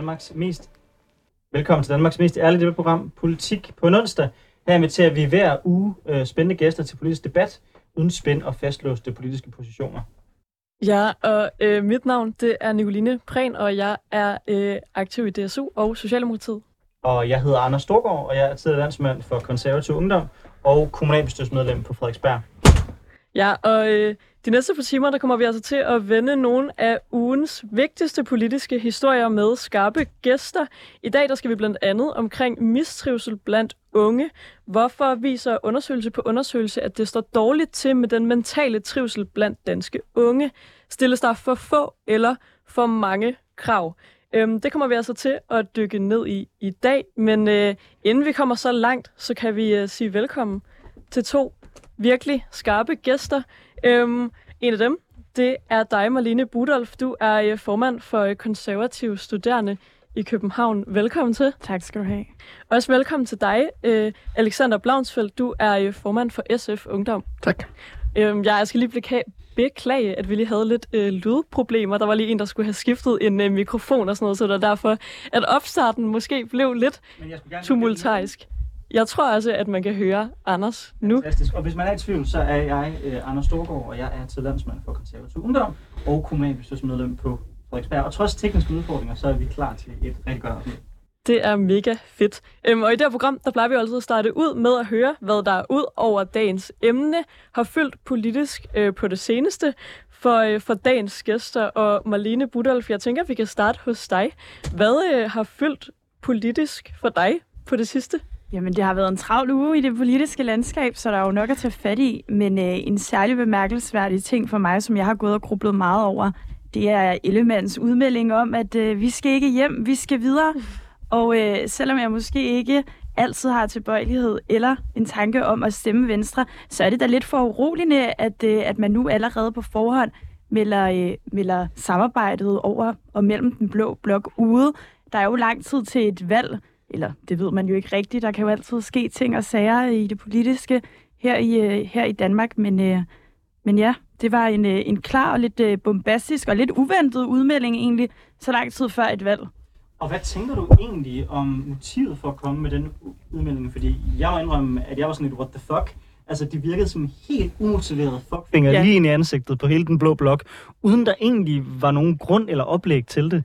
Danmarks mest Velkommen til Danmarks mest ærlige debatprogram Politik på en onsdag. Her inviterer vi hver uge øh, spændende gæster til politisk debat, uden spænd og fastlåste politiske positioner. Ja, og øh, mit navn det er Nicoline Prehn, og jeg er øh, aktiv i DSU og Socialdemokratiet. Og jeg hedder Anders Storgård, og jeg er tidligere landsmand for konservativ ungdom og kommunalbestyrelsesmedlem på Frederiksberg. Ja, og øh, de næste par timer, der kommer vi altså til at vende nogle af ugens vigtigste politiske historier med skarpe gæster. I dag der skal vi blandt andet omkring mistrivsel blandt unge. Hvorfor viser undersøgelse på undersøgelse, at det står dårligt til med den mentale trivsel blandt danske unge? Stilles der for få eller for mange krav? Øhm, det kommer vi altså til at dykke ned i i dag, men øh, inden vi kommer så langt, så kan vi øh, sige velkommen til to virkelig skarpe gæster. Øhm, en af dem, det er dig, Marlene Budolf. Du er øh, formand for øh, konservative studerende i København. Velkommen til. Tak skal du have. Også velkommen til dig, øh, Alexander Blaunsfeldt. Du er formand for SF Ungdom. Tak. Øhm, jeg skal lige beklage, beklage, at vi lige havde lidt øh, lydproblemer. Der var lige en, der skulle have skiftet en øh, mikrofon og sådan noget, så det er derfor, at opstarten måske blev lidt tumultarisk. Jeg tror også, at man kan høre Anders nu. Fantastisk. Og hvis man er i tvivl, så er jeg øh, Anders Storgård, og jeg er til landsmand for konservativ ungdom og kommunalbestyrelsesmedlem på Frederiksberg. Og trods tekniske udfordringer, så er vi klar til et rigtig godt afsnit. Det er mega fedt. Øhm, og i det her program, der plejer vi jo altid at starte ud med at høre, hvad der ud over dagens emne har fyldt politisk øh, på det seneste for, øh, for dagens gæster. Og Marlene Budolf, jeg tænker, vi kan starte hos dig. Hvad øh, har fyldt politisk for dig på det sidste? Jamen, det har været en travl uge i det politiske landskab, så der er jo nok at tage fat i. Men øh, en særlig bemærkelsesværdig ting for mig, som jeg har gået og grublet meget over, det er Ellemands udmelding om, at øh, vi skal ikke hjem, vi skal videre. Og øh, selvom jeg måske ikke altid har tilbøjelighed eller en tanke om at stemme Venstre, så er det da lidt for uroligende, at, øh, at man nu allerede på forhånd melder, øh, melder samarbejdet over og mellem den blå blok ude. Der er jo lang tid til et valg, eller det ved man jo ikke rigtigt. Der kan jo altid ske ting og sager i det politiske her i, øh, her i Danmark, men, øh, men ja, det var en, øh, en klar og lidt øh, bombastisk og lidt uventet udmelding egentlig, så lang tid før et valg. Og hvad tænker du egentlig om motivet for at komme med den udmelding? Fordi jeg må indrømme, at jeg var sådan lidt, what the fuck? Altså, det virkede som helt umotiveret fuckfinger Ja. lige ind i ansigtet på hele den blå blok, uden der egentlig var nogen grund eller oplæg til det.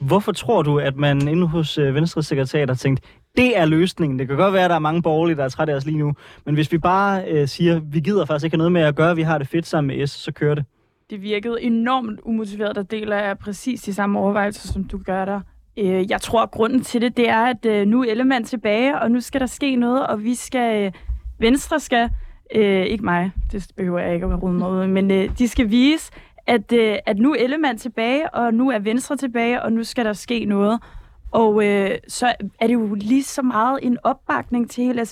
Hvorfor tror du, at man inde hos øh, Venstre Venstres sekretariat har tænkt, det er løsningen. Det kan godt være, at der er mange borgerlige, der er trætte af os lige nu. Men hvis vi bare øh, siger, vi gider faktisk ikke have noget med at gøre, vi har det fedt sammen med S, så kører det. Det virkede enormt umotiveret, der deler jeg præcis de samme overvejelser, som du gør der. Øh, Jeg tror, at grunden til det, det er, at øh, nu er Ellemann tilbage, og nu skal der ske noget, og vi skal... øh, Venstre skal... Øh, ikke mig, det behøver jeg ikke at rode mig ud, men øh, de skal vise, at, øh, at nu er Ellemann tilbage, og nu er Venstre tilbage, og nu skal der ske noget. Og øh, så er det jo lige så meget en opbakning til hele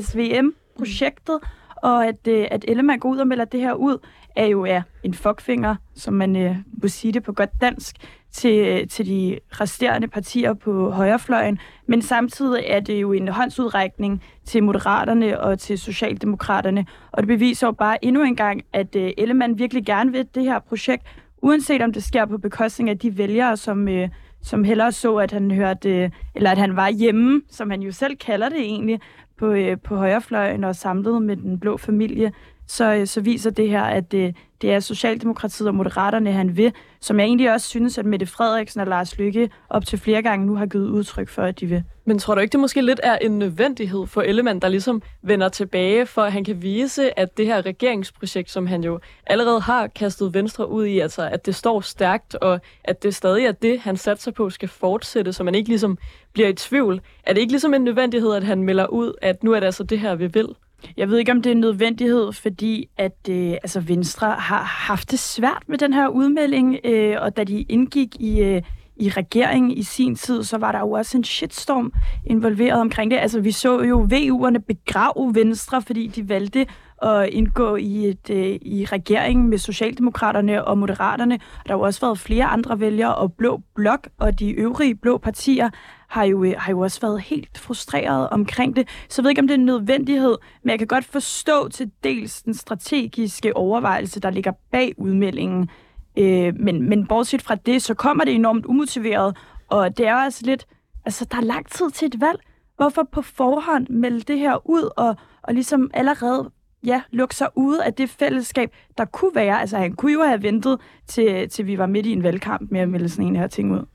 SVM-projektet, og at, øh, at Ellemann går ud og melder det her ud, er jo ja, en fuckfinger, som man øh, må sige det på godt dansk, til, øh, til de resterende partier på højrefløjen. Men samtidig er det jo en håndsudrækning til Moderaterne og til Socialdemokraterne. Og det beviser jo bare endnu en gang, at øh, Ellemann virkelig gerne vil det her projekt, uanset om det sker på bekostning af de vælgere, som, øh, som hellere så, at han hørte, øh, eller at han var hjemme, som han jo selv kalder det egentlig, på, øh, på højrefløjen og samlet med den blå familie, så, øh, så viser det her, at det, det er Socialdemokratiet og Moderaterne, han vil, som jeg egentlig også synes, at Mette Frederiksen og Lars Lykke op til flere gange nu har givet udtryk for, at de vil. Men tror du ikke, det måske lidt er en nødvendighed for Ellemann, der ligesom vender tilbage, for at han kan vise, at det her regeringsprojekt, som han jo allerede har kastet Venstre ud i, altså at det står stærkt, og at det stadig er det, han satser på, skal fortsætte, så man ikke ligesom bliver i tvivl. Er det ikke ligesom en nødvendighed, at han melder ud, at nu er det altså det her, vi vil? Jeg ved ikke, om det er en nødvendighed, fordi at øh, altså Venstre har haft det svært med den her udmelding, øh, og da de indgik i, øh, i regeringen i sin tid, så var der jo også en shitstorm involveret omkring det. Altså, vi så jo VU'erne begrave Venstre, fordi de valgte at indgå i, et, øh, i regeringen med Socialdemokraterne og Moderaterne. Der har jo også været flere andre vælgere, og Blå Blok og de øvrige blå partier har jo, øh, har jo også været helt frustreret omkring det. Så jeg ved ikke, om det er en nødvendighed, men jeg kan godt forstå til dels den strategiske overvejelse, der ligger bag udmeldingen. Øh, men, men bortset fra det, så kommer det enormt umotiveret, og det er også altså lidt, altså der er lang tid til et valg. Hvorfor på forhånd melde det her ud, og, og ligesom allerede ja, lukke sig ude af det fællesskab, der kunne være. Altså han kunne jo have ventet, til, til vi var midt i en valgkamp med at melde sådan en her ting ud.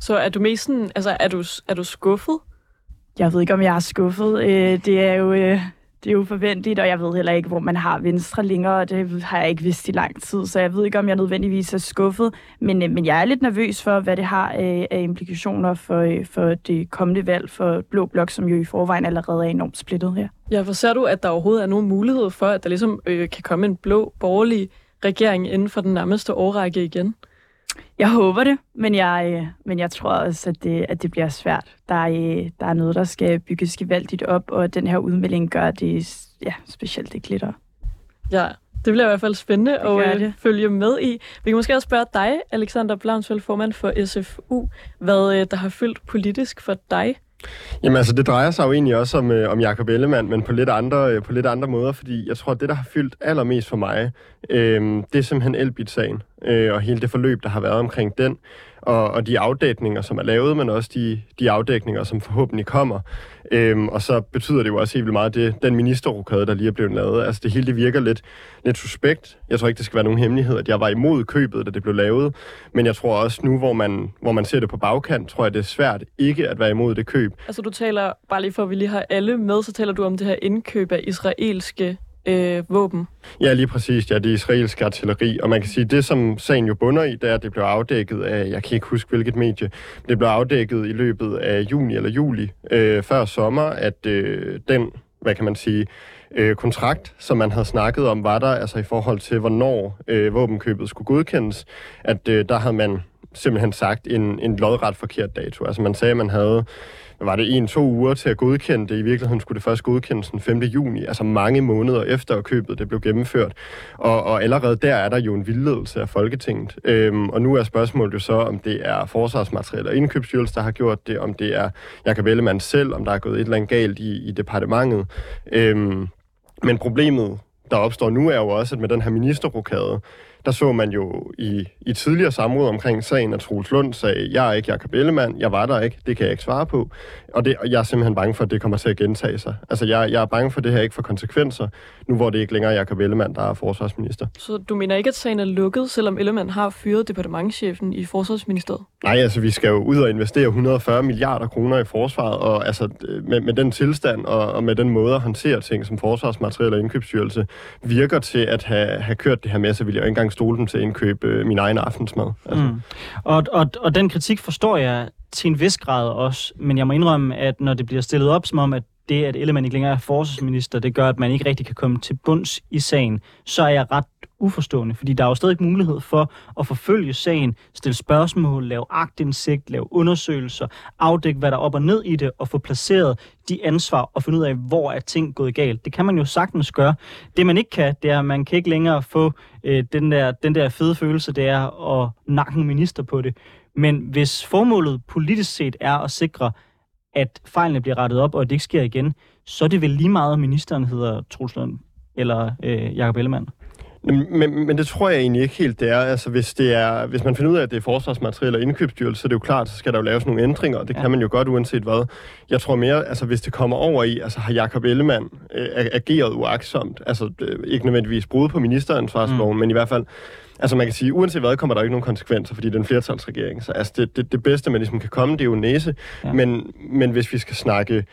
Så er du mest sådan, altså er du, er du skuffet? Jeg ved ikke, om jeg er skuffet. Øh, det er jo... Øh, det er jo forventeligt, og jeg ved heller ikke, hvor man har Venstre længere, og det har jeg ikke vidst i lang tid, så jeg ved ikke, om jeg nødvendigvis er skuffet, men, øh, men jeg er lidt nervøs for, hvad det har af, af implikationer for, for det kommende valg for Blå Blok, som jo i forvejen allerede er enormt splittet her. Ja, for ser du, at der overhovedet er nogen mulighed for, at der ligesom øh, kan komme en blå borgerlig regering inden for den nærmeste årrække igen? Jeg håber det, men jeg, øh, men jeg tror også, at det, at det bliver svært. Der er, øh, der er noget, der skal bygges gevaldigt op, og den her udmelding gør det ja, specielt ikke glitter. Ja, det bliver i hvert fald spændende at øh, følge med i. Vi kan måske også spørge dig, Alexander Blaunsfeldt, formand for SFU, hvad der har fyldt politisk for dig Jamen altså, det drejer sig jo egentlig også om, øh, om Jacob Ellemann, men på lidt, andre, øh, på lidt andre måder, fordi jeg tror, at det, der har fyldt allermest for mig, øh, det er simpelthen Elbit-sagen, øh, og hele det forløb, der har været omkring den og, og de afdækninger, som er lavet, men også de, de afdækninger, som forhåbentlig kommer. Øhm, og så betyder det jo også helt vildt meget, det, den ministerrokade, der lige er blevet lavet. Altså det hele det virker lidt, lidt suspekt. Jeg tror ikke, det skal være nogen hemmelighed, at jeg var imod købet, da det blev lavet. Men jeg tror også nu, hvor man, hvor man ser det på bagkant, tror jeg, det er svært ikke at være imod det køb. Altså du taler, bare lige for at vi lige har alle med, så taler du om det her indkøb af israelske øh, våben. Ja, lige præcis. Ja, det israelske artilleri. Og man kan sige, det som sagen jo bunder i, det er, at det blev afdækket af, jeg kan ikke huske hvilket medie, det blev afdækket i løbet af juni eller juli øh, før sommer, at øh, den, hvad kan man sige, øh, kontrakt, som man havde snakket om, var der altså i forhold til, hvornår øh, våbenkøbet skulle godkendes, at øh, der havde man simpelthen sagt en, en lodret forkert dato. Altså man sagde, at man havde var det en-to uger til at godkende det. I virkeligheden skulle det først godkendes den 5. juni, altså mange måneder efter at købet det blev gennemført. Og, og allerede der er der jo en vildledelse af Folketinget. Øhm, og nu er spørgsmålet jo så, om det er Forsvarsmateriel og Indkøbsstyrelse, der har gjort det, om det er Jakob Ellemann selv, om der er gået et eller andet galt i, i departementet. Øhm, men problemet, der opstår nu, er jo også, at med den her ministerrokade, der så man jo i, i tidligere samråd omkring sagen, at Troels Lund sagde, jeg er ikke Jakob Ellemann, jeg var der ikke, det kan jeg ikke svare på. Og, det, og jeg er simpelthen bange for, at det kommer til at gentage sig. Altså, jeg, jeg er bange for, at det her ikke får konsekvenser, nu hvor det ikke længere er Jakob Ellemann, der er forsvarsminister. Så du mener ikke, at sagen er lukket, selvom Ellemann har fyret departementchefen i forsvarsministeriet? Nej, altså vi skal jo ud og investere 140 milliarder kroner i forsvaret, og altså med, med den tilstand og, og med den måde at håndtere ting som forsvarsmateriel og indkøbsstyrelse virker til at have, have kørt det her med, så vil jeg jo ikke engang stole dem til at indkøbe øh, min egen aftensmad. Altså. Mm. Og, og, og den kritik forstår jeg til en vis grad også, men jeg må indrømme, at når det bliver stillet op som om, at det, at Ellemann ikke længere er forsvarsminister, det gør, at man ikke rigtig kan komme til bunds i sagen, så er jeg ret uforstående, fordi der er jo stadig mulighed for at forfølge sagen, stille spørgsmål, lave agtindsigt, lave undersøgelser, afdække, hvad der er op og ned i det, og få placeret de ansvar og finde ud af, hvor er ting gået galt. Det kan man jo sagtens gøre. Det man ikke kan, det er, at man kan ikke længere få øh, den, der, den der fede følelse, det er at nakke en minister på det. Men hvis formålet politisk set er at sikre, at fejlene bliver rettet op, og at det ikke sker igen, så er det vel lige meget, at ministeren hedder Troels Lund eller øh, Jakob Ellemann. Men, men det tror jeg egentlig ikke helt, det er. Altså, hvis, det er, hvis man finder ud af, at det er forsvarsmateriel og indkøbsstyrelse, så er det jo klart, så skal der jo laves nogle ændringer, og det ja. kan man jo godt uanset hvad. Jeg tror mere, altså hvis det kommer over i, altså har Jakob Ellemann øh, ageret uaksomt, altså øh, ikke nødvendigvis brud på ministeransvarsloven, mm. men i hvert fald Altså man kan sige, uanset hvad, kommer der ikke nogen konsekvenser, fordi det er en flertalsregering. Så altså det, det, det bedste, man ligesom kan komme, det er jo næse. Ja. Men, men hvis vi skal snakke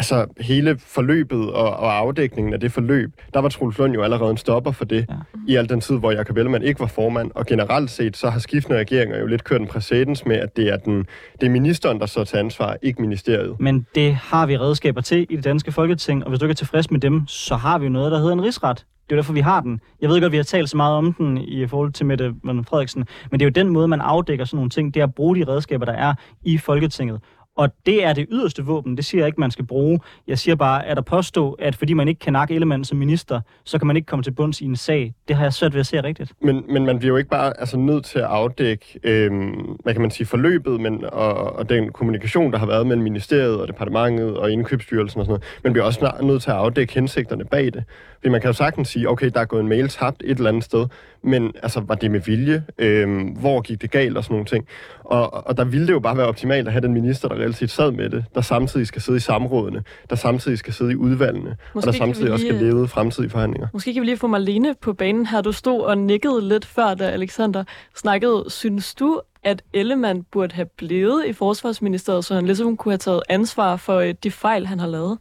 altså hele forløbet og, og afdækningen af det forløb, der var Troels Lund jo allerede en stopper for det, Ja. i al den tid, hvor Jacob Ellemann ikke var formand. Og generelt set, så har skiftende regeringer jo lidt kørt en præcedens med, at det er, den, det er ministeren, der står til ansvar, ikke ministeriet. Men det har vi redskaber til i det danske folketing, og hvis du ikke er tilfreds med dem, så har vi jo noget, der hedder en rigsret. Det er jo derfor, vi har den. Jeg ved godt, vi har talt så meget om den i forhold til Mette Frederiksen, men det er jo den måde, man afdækker sådan nogle ting, det er at bruge de redskaber, der er i Folketinget. Og det er det yderste våben. Det siger jeg ikke, man skal bruge. Jeg siger bare, at at påstå, at fordi man ikke kan nakke Ellemann som minister, så kan man ikke komme til bunds i en sag. Det har jeg svært ved at se rigtigt. Men, men man bliver jo ikke bare altså, nødt til at afdække, øhm, hvad kan man sige, forløbet men, og, og den kommunikation, der har været mellem ministeriet og departementet og indkøbsstyrelsen og sådan noget. Man bliver også nødt til at afdække hensigterne bag det. Fordi man kan jo sagtens sige, okay, der er gået en mail tabt et eller andet sted, men altså, var det med vilje? Øhm, hvor gik det galt og sådan nogle ting? Og, og der ville det jo bare være optimalt at have den minister, der reelt set sad med det, der samtidig skal sidde i samrådene, der samtidig skal sidde i udvalgene, Måske og der samtidig vi også skal lige- lede fremtidige forhandlinger. Måske kan vi lige få Marlene på banen her. Du stod og nikkede lidt før, da Alexander snakkede. Synes du, at Ellemann burde have blevet i Forsvarsministeriet, så han ligesom kunne have taget ansvar for øh, de fejl, han har lavet?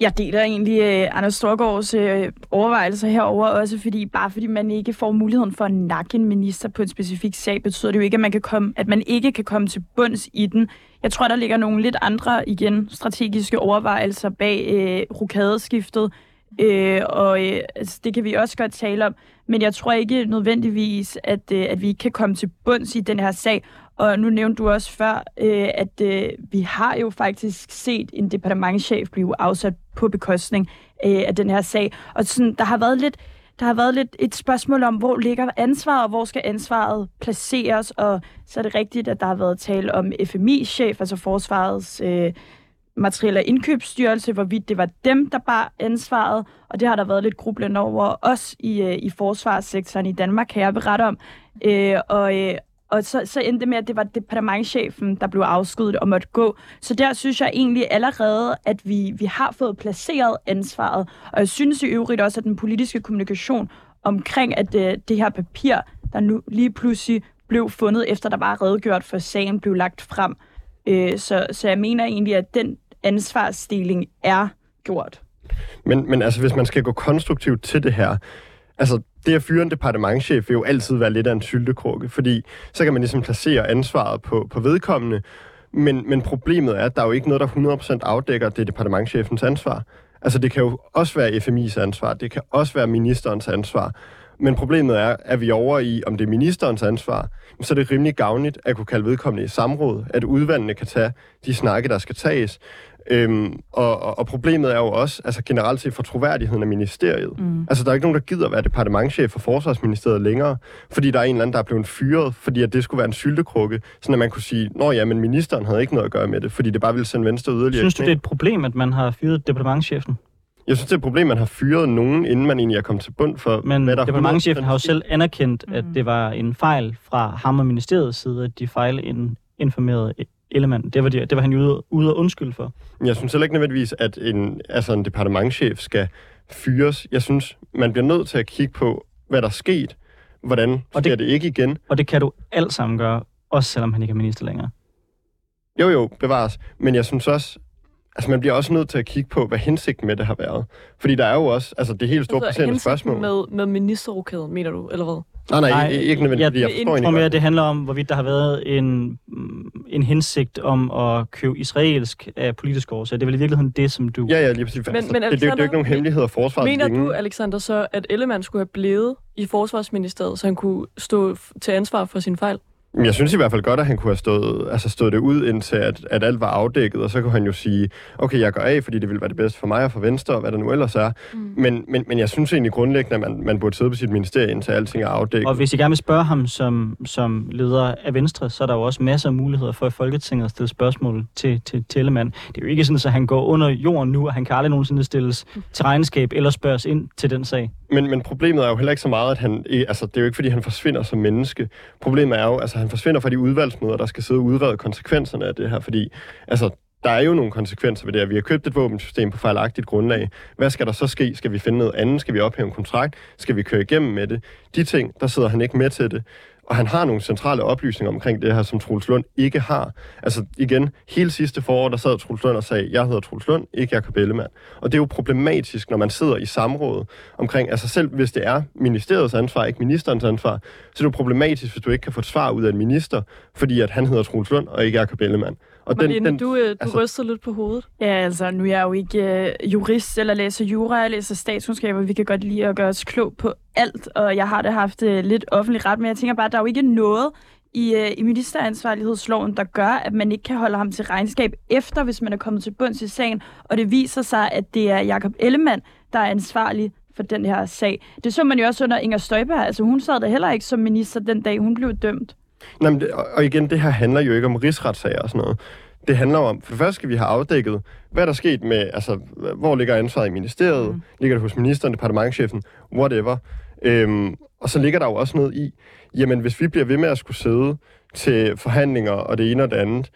Jeg deler egentlig øh, Anders Storgårds øh, overvejelser herover også, fordi bare fordi man ikke får muligheden for at nakke en minister på en specifik sag, betyder det jo ikke, at man, kan komme, at man ikke kan komme til bunds i den. Jeg tror, der ligger nogle lidt andre, igen, strategiske overvejelser bag øh, rokadeskiftet, øh, og øh, altså, det kan vi også godt tale om, men jeg tror ikke nødvendigvis, at, øh, at vi ikke kan komme til bunds i den her sag. Og nu nævnte du også før, øh, at øh, vi har jo faktisk set en departementchef blive afsat på bekostning øh, af den her sag. Og sådan, der har været lidt der har været lidt et spørgsmål om, hvor ligger ansvaret, og hvor skal ansvaret placeres, og så er det rigtigt, at der har været tale om FMI-chef, altså Forsvarets øh, materiel- og indkøbsstyrelse, hvorvidt det var dem, der bar ansvaret, og det har der været lidt grublen over, os i, øh, i forsvarssektoren i Danmark, kan jeg berette om. Øh, og, øh, og så, så endte det med, at det var departementchefen, der blev afskedet og måtte gå. Så der synes jeg egentlig allerede, at vi, vi har fået placeret ansvaret. Og jeg synes i øvrigt også, at den politiske kommunikation omkring, at det, det her papir, der nu lige pludselig blev fundet, efter der var redegjort for sagen, blev lagt frem. Øh, så, så jeg mener egentlig, at den ansvarsdeling er gjort. Men, men altså, hvis man skal gå konstruktivt til det her, altså, det at fyre en departementchef vil jo altid være lidt af en syltekrukke, fordi så kan man ligesom placere ansvaret på, på vedkommende, men, men problemet er, at der er jo ikke noget, der 100% afdækker det departementchefens ansvar. Altså, det kan jo også være FMI's ansvar, det kan også være ministerens ansvar, men problemet er, at vi er over i, om det er ministerens ansvar, så er det rimelig gavnligt at kunne kalde vedkommende i samråd, at udvalgene kan tage de snakke, der skal tages. Øhm, og, og, og problemet er jo også, altså generelt set for troværdigheden af ministeriet. Mm. Altså der er ikke nogen, der gider være departementchef for forsvarsministeriet længere, fordi der er en eller anden, der er blevet fyret, fordi at det skulle være en syltekrukke, sådan at man kunne sige, nå ja, men ministeren havde ikke noget at gøre med det, fordi det bare ville sende Venstre yderligere. Synes du, det er et problem, at man har fyret departementchefen? Jeg synes, det er et problem, at man har fyret nogen, inden man egentlig er kommet til bund for, Men hvad der departementchefen 100% har jo selv anerkendt, at Mm. det var en fejl fra ham og ministeriets side, at de fejlinformerede Ellemann. Det var, de, det var han jo ude, ude og undskylde for. Men Jeg synes heller ikke nødvendigvis, at en, altså en departementchef skal fyres. Jeg synes, man bliver nødt til at kigge på, hvad der er sket. Hvordan Og sker det- det ikke igen? Og det kan du alt sammen gøre, også selvom han ikke er minister længere. Jo, jo, bevares. Men jeg synes også, altså man bliver også nødt til at kigge på, hvad hensigten med det har været. Fordi der er jo også, altså det helt store Altså, spørgsmål. med, med ministerrokaden, mener du, eller hvad? Nej, nej, Nej, ikke, ikke nødvendigvis, jeg- jeg jeg forstår tror mere, det handler om, hvorvidt der har været en, en hensigt om at købe israelsk af politiske årsager. Det er vel i virkeligheden det, som du... Ja, ja, lige præcis. Men- altså, men det, det, det, er jo ikke nogen hemmeligheder forsvaret. Mener du, Alexander, så, at Ellemann skulle have blevet i Forsvarsministeriet, så han kunne stå til ansvar for sin fejl? Jeg synes i hvert fald godt, at han kunne have stået, altså stået det ud, indtil at, at alt var afdækket, og så kunne han jo sige, okay, jeg går af, fordi det vil være det bedste for mig og for Venstre, og hvad der nu ellers er. Mm. Men, men, men jeg synes egentlig grundlæggende, at man, man burde sidde på sit ministerie, indtil alting er afdækket. Og hvis I gerne vil spørge ham som, som leder af Venstre, så er der jo også masser af muligheder for i Folketinget at stille spørgsmål til, til Tellemann. Det er jo ikke sådan, at han går under jorden nu, og han kan aldrig nogensinde stilles til regnskab eller spørges ind til den sag. Men, men problemet er jo heller ikke så meget, at han... Altså, det er jo ikke, fordi han forsvinder som menneske. Problemet er jo, altså, han forsvinder fra de udvalgsmøder, der skal sidde og udrede konsekvenserne af det her, fordi... Altså, der er jo nogle konsekvenser ved det at Vi har købt et våbensystem på fejlagtigt grundlag. Hvad skal der så ske? Skal vi finde noget andet? Skal vi ophæve en kontrakt? Skal vi køre igennem med det? De ting, der sidder han ikke med til det og han har nogle centrale oplysninger omkring det her, som Troels Lund ikke har. Altså igen, hele sidste forår, der sad Troels Lund og sagde, jeg hedder Troels Lund, ikke Jacob Ellemann. Og det er jo problematisk, når man sidder i samrådet omkring, altså selv hvis det er ministeriets ansvar, ikke ministerens ansvar, så er det jo problematisk, hvis du ikke kan få et svar ud af en minister, fordi at han hedder Troels Lund og ikke Jacob Ellemann. Og den, Marlene, den, du, øh, du altså, ryster lidt på hovedet. Ja, altså, nu er jeg jo ikke øh, jurist eller læser jura, jeg læser statskundskaber. Vi kan godt lide at gøre os klog på alt, og jeg har da haft øh, lidt offentlig ret, men jeg tænker bare, at der er jo ikke noget i, øh, i ministeransvarlighedsloven, der gør, at man ikke kan holde ham til regnskab efter, hvis man er kommet til bunds i sagen, og det viser sig, at det er Jakob Ellemann, der er ansvarlig for den her sag. Det så man jo også under Inger Støjberg. Altså, hun sad der heller ikke som minister den dag, hun blev dømt. Nej, men det, og igen, det her handler jo ikke om rigsretssager og sådan noget. Det handler om, for først skal vi have afdækket, hvad der er sket med, altså, hvor ligger ansvaret i ministeriet? Mm. Ligger det hos ministeren, departementchefen, whatever? Øhm, og så ligger der jo også noget i, jamen hvis vi bliver ved med at skulle sidde til forhandlinger og det ene og det andet,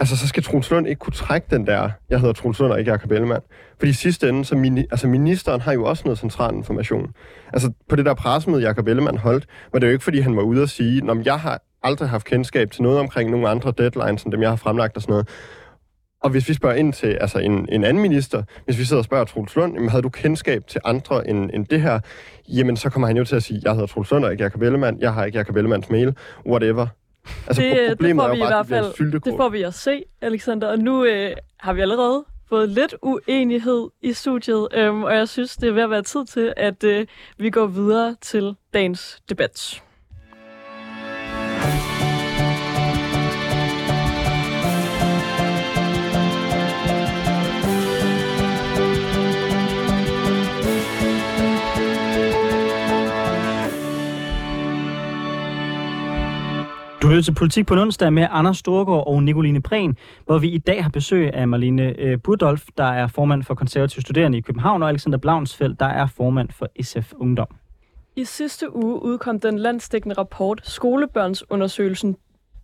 altså så skal Troels Lund ikke kunne trække den der, jeg hedder Troels Lund og ikke Jacob Ellemann. Fordi i sidste ende, så mini, altså ministeren har jo også noget central information. Altså på det der pressemøde, Jacob Ellemann holdt, var det jo ikke, fordi han var ude og sige, at jeg har aldrig haft kendskab til noget omkring nogle andre deadlines, end dem jeg har fremlagt og sådan noget. Og hvis vi spørger ind til altså en, en anden minister, hvis vi sidder og spørger Troels Lund, jamen, havde du kendskab til andre end, end det her, jamen så kommer han jo til at sige, jeg hedder Troels Lund og ikke Jacob Ellemann, jeg har ikke Jacob Ellemanns mail, whatever. Altså, det, problemet det får vi i hvert fald, det får vi at se, Alexander. Og nu øh, har vi allerede fået lidt uenighed i studiet, øhm, og jeg synes, det er ved at være tid til, at øh, vi går videre til dagens debat. Lytter til Politik på onsdag med Anders Storgård og Nicoline Prehn, hvor vi i dag har besøg af Marlene øh, Budolf, der er formand for konservative studerende i København, og Alexander Blaunsfeldt, der er formand for SF Ungdom. I sidste uge udkom den landsdækkende rapport Skolebørnsundersøgelsen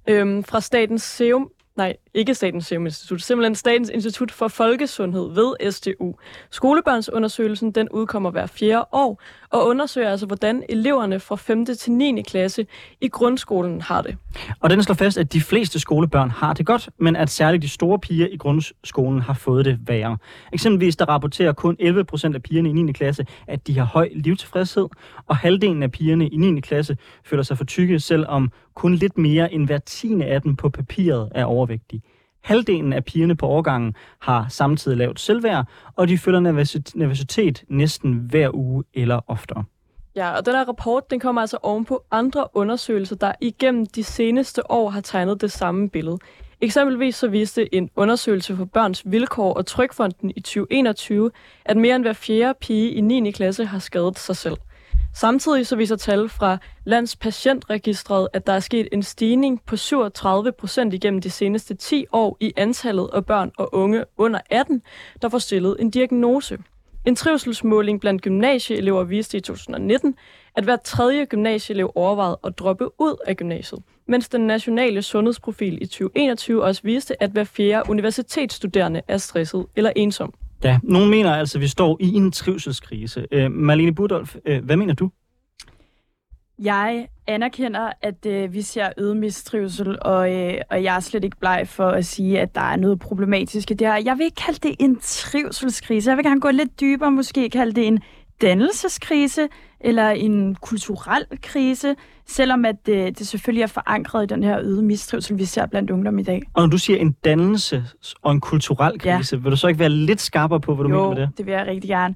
øhm, fra Statens Serum nej, ikke Statens Serum Institut, simpelthen Statens Institut for Folkesundhed ved SDU. Skolebørnsundersøgelsen den udkommer hver fjerde år og undersøger altså, hvordan eleverne fra 5. til 9. klasse i grundskolen har det. Og den slår fast, at de fleste skolebørn har det godt, men at særligt de store piger i grundskolen har fået det værre. Eksempelvis der rapporterer kun 11 procent af pigerne i 9. klasse, at de har høj livstilfredshed, og halvdelen af pigerne i 9. klasse føler sig for tykke, selvom kun lidt mere end hver tiende af dem på papiret er overvægtige. Halvdelen af pigerne på årgangen har samtidig lavt selvværd, og de føler nervøsitet næsten hver uge eller oftere. Ja, og den her rapport den kommer altså oven på andre undersøgelser, der igennem de seneste år har tegnet det samme billede. Eksempelvis så viste en undersøgelse for børns vilkår og Trykfonden i 2021, at mere end hver fjerde pige i 9. klasse har skadet sig selv. Samtidig så viser tal fra Landspatientregistret, at der er sket en stigning på 37 procent igennem de seneste 10 år i antallet af børn og unge under 18, der får stillet en diagnose. En trivselsmåling blandt gymnasieelever viste i 2019, at hver tredje gymnasieelev overvejede at droppe ud af gymnasiet, mens den nationale sundhedsprofil i 2021 også viste, at hver fjerde universitetsstuderende er stresset eller ensom. Ja, nogen mener altså, at vi står i en trivselskrise. Øh, Marlene Budolf, øh, hvad mener du? Jeg anerkender, at øh, vi ser øget mistrivsel, og, øh, og jeg er slet ikke bleg for at sige, at der er noget problematisk i det her. Jeg vil ikke kalde det en trivselskrise. Jeg vil gerne gå lidt dybere, måske kalde det en dannelseskrise eller en kulturel krise, selvom at det, øh, det selvfølgelig er forankret i den her øget mistrivsel, vi ser blandt ungdom i dag. Og når du siger en dannelse og en kulturel krise, ja. vil du så ikke være lidt skarpere på, hvad du jo, mener med det? det vil jeg rigtig gerne.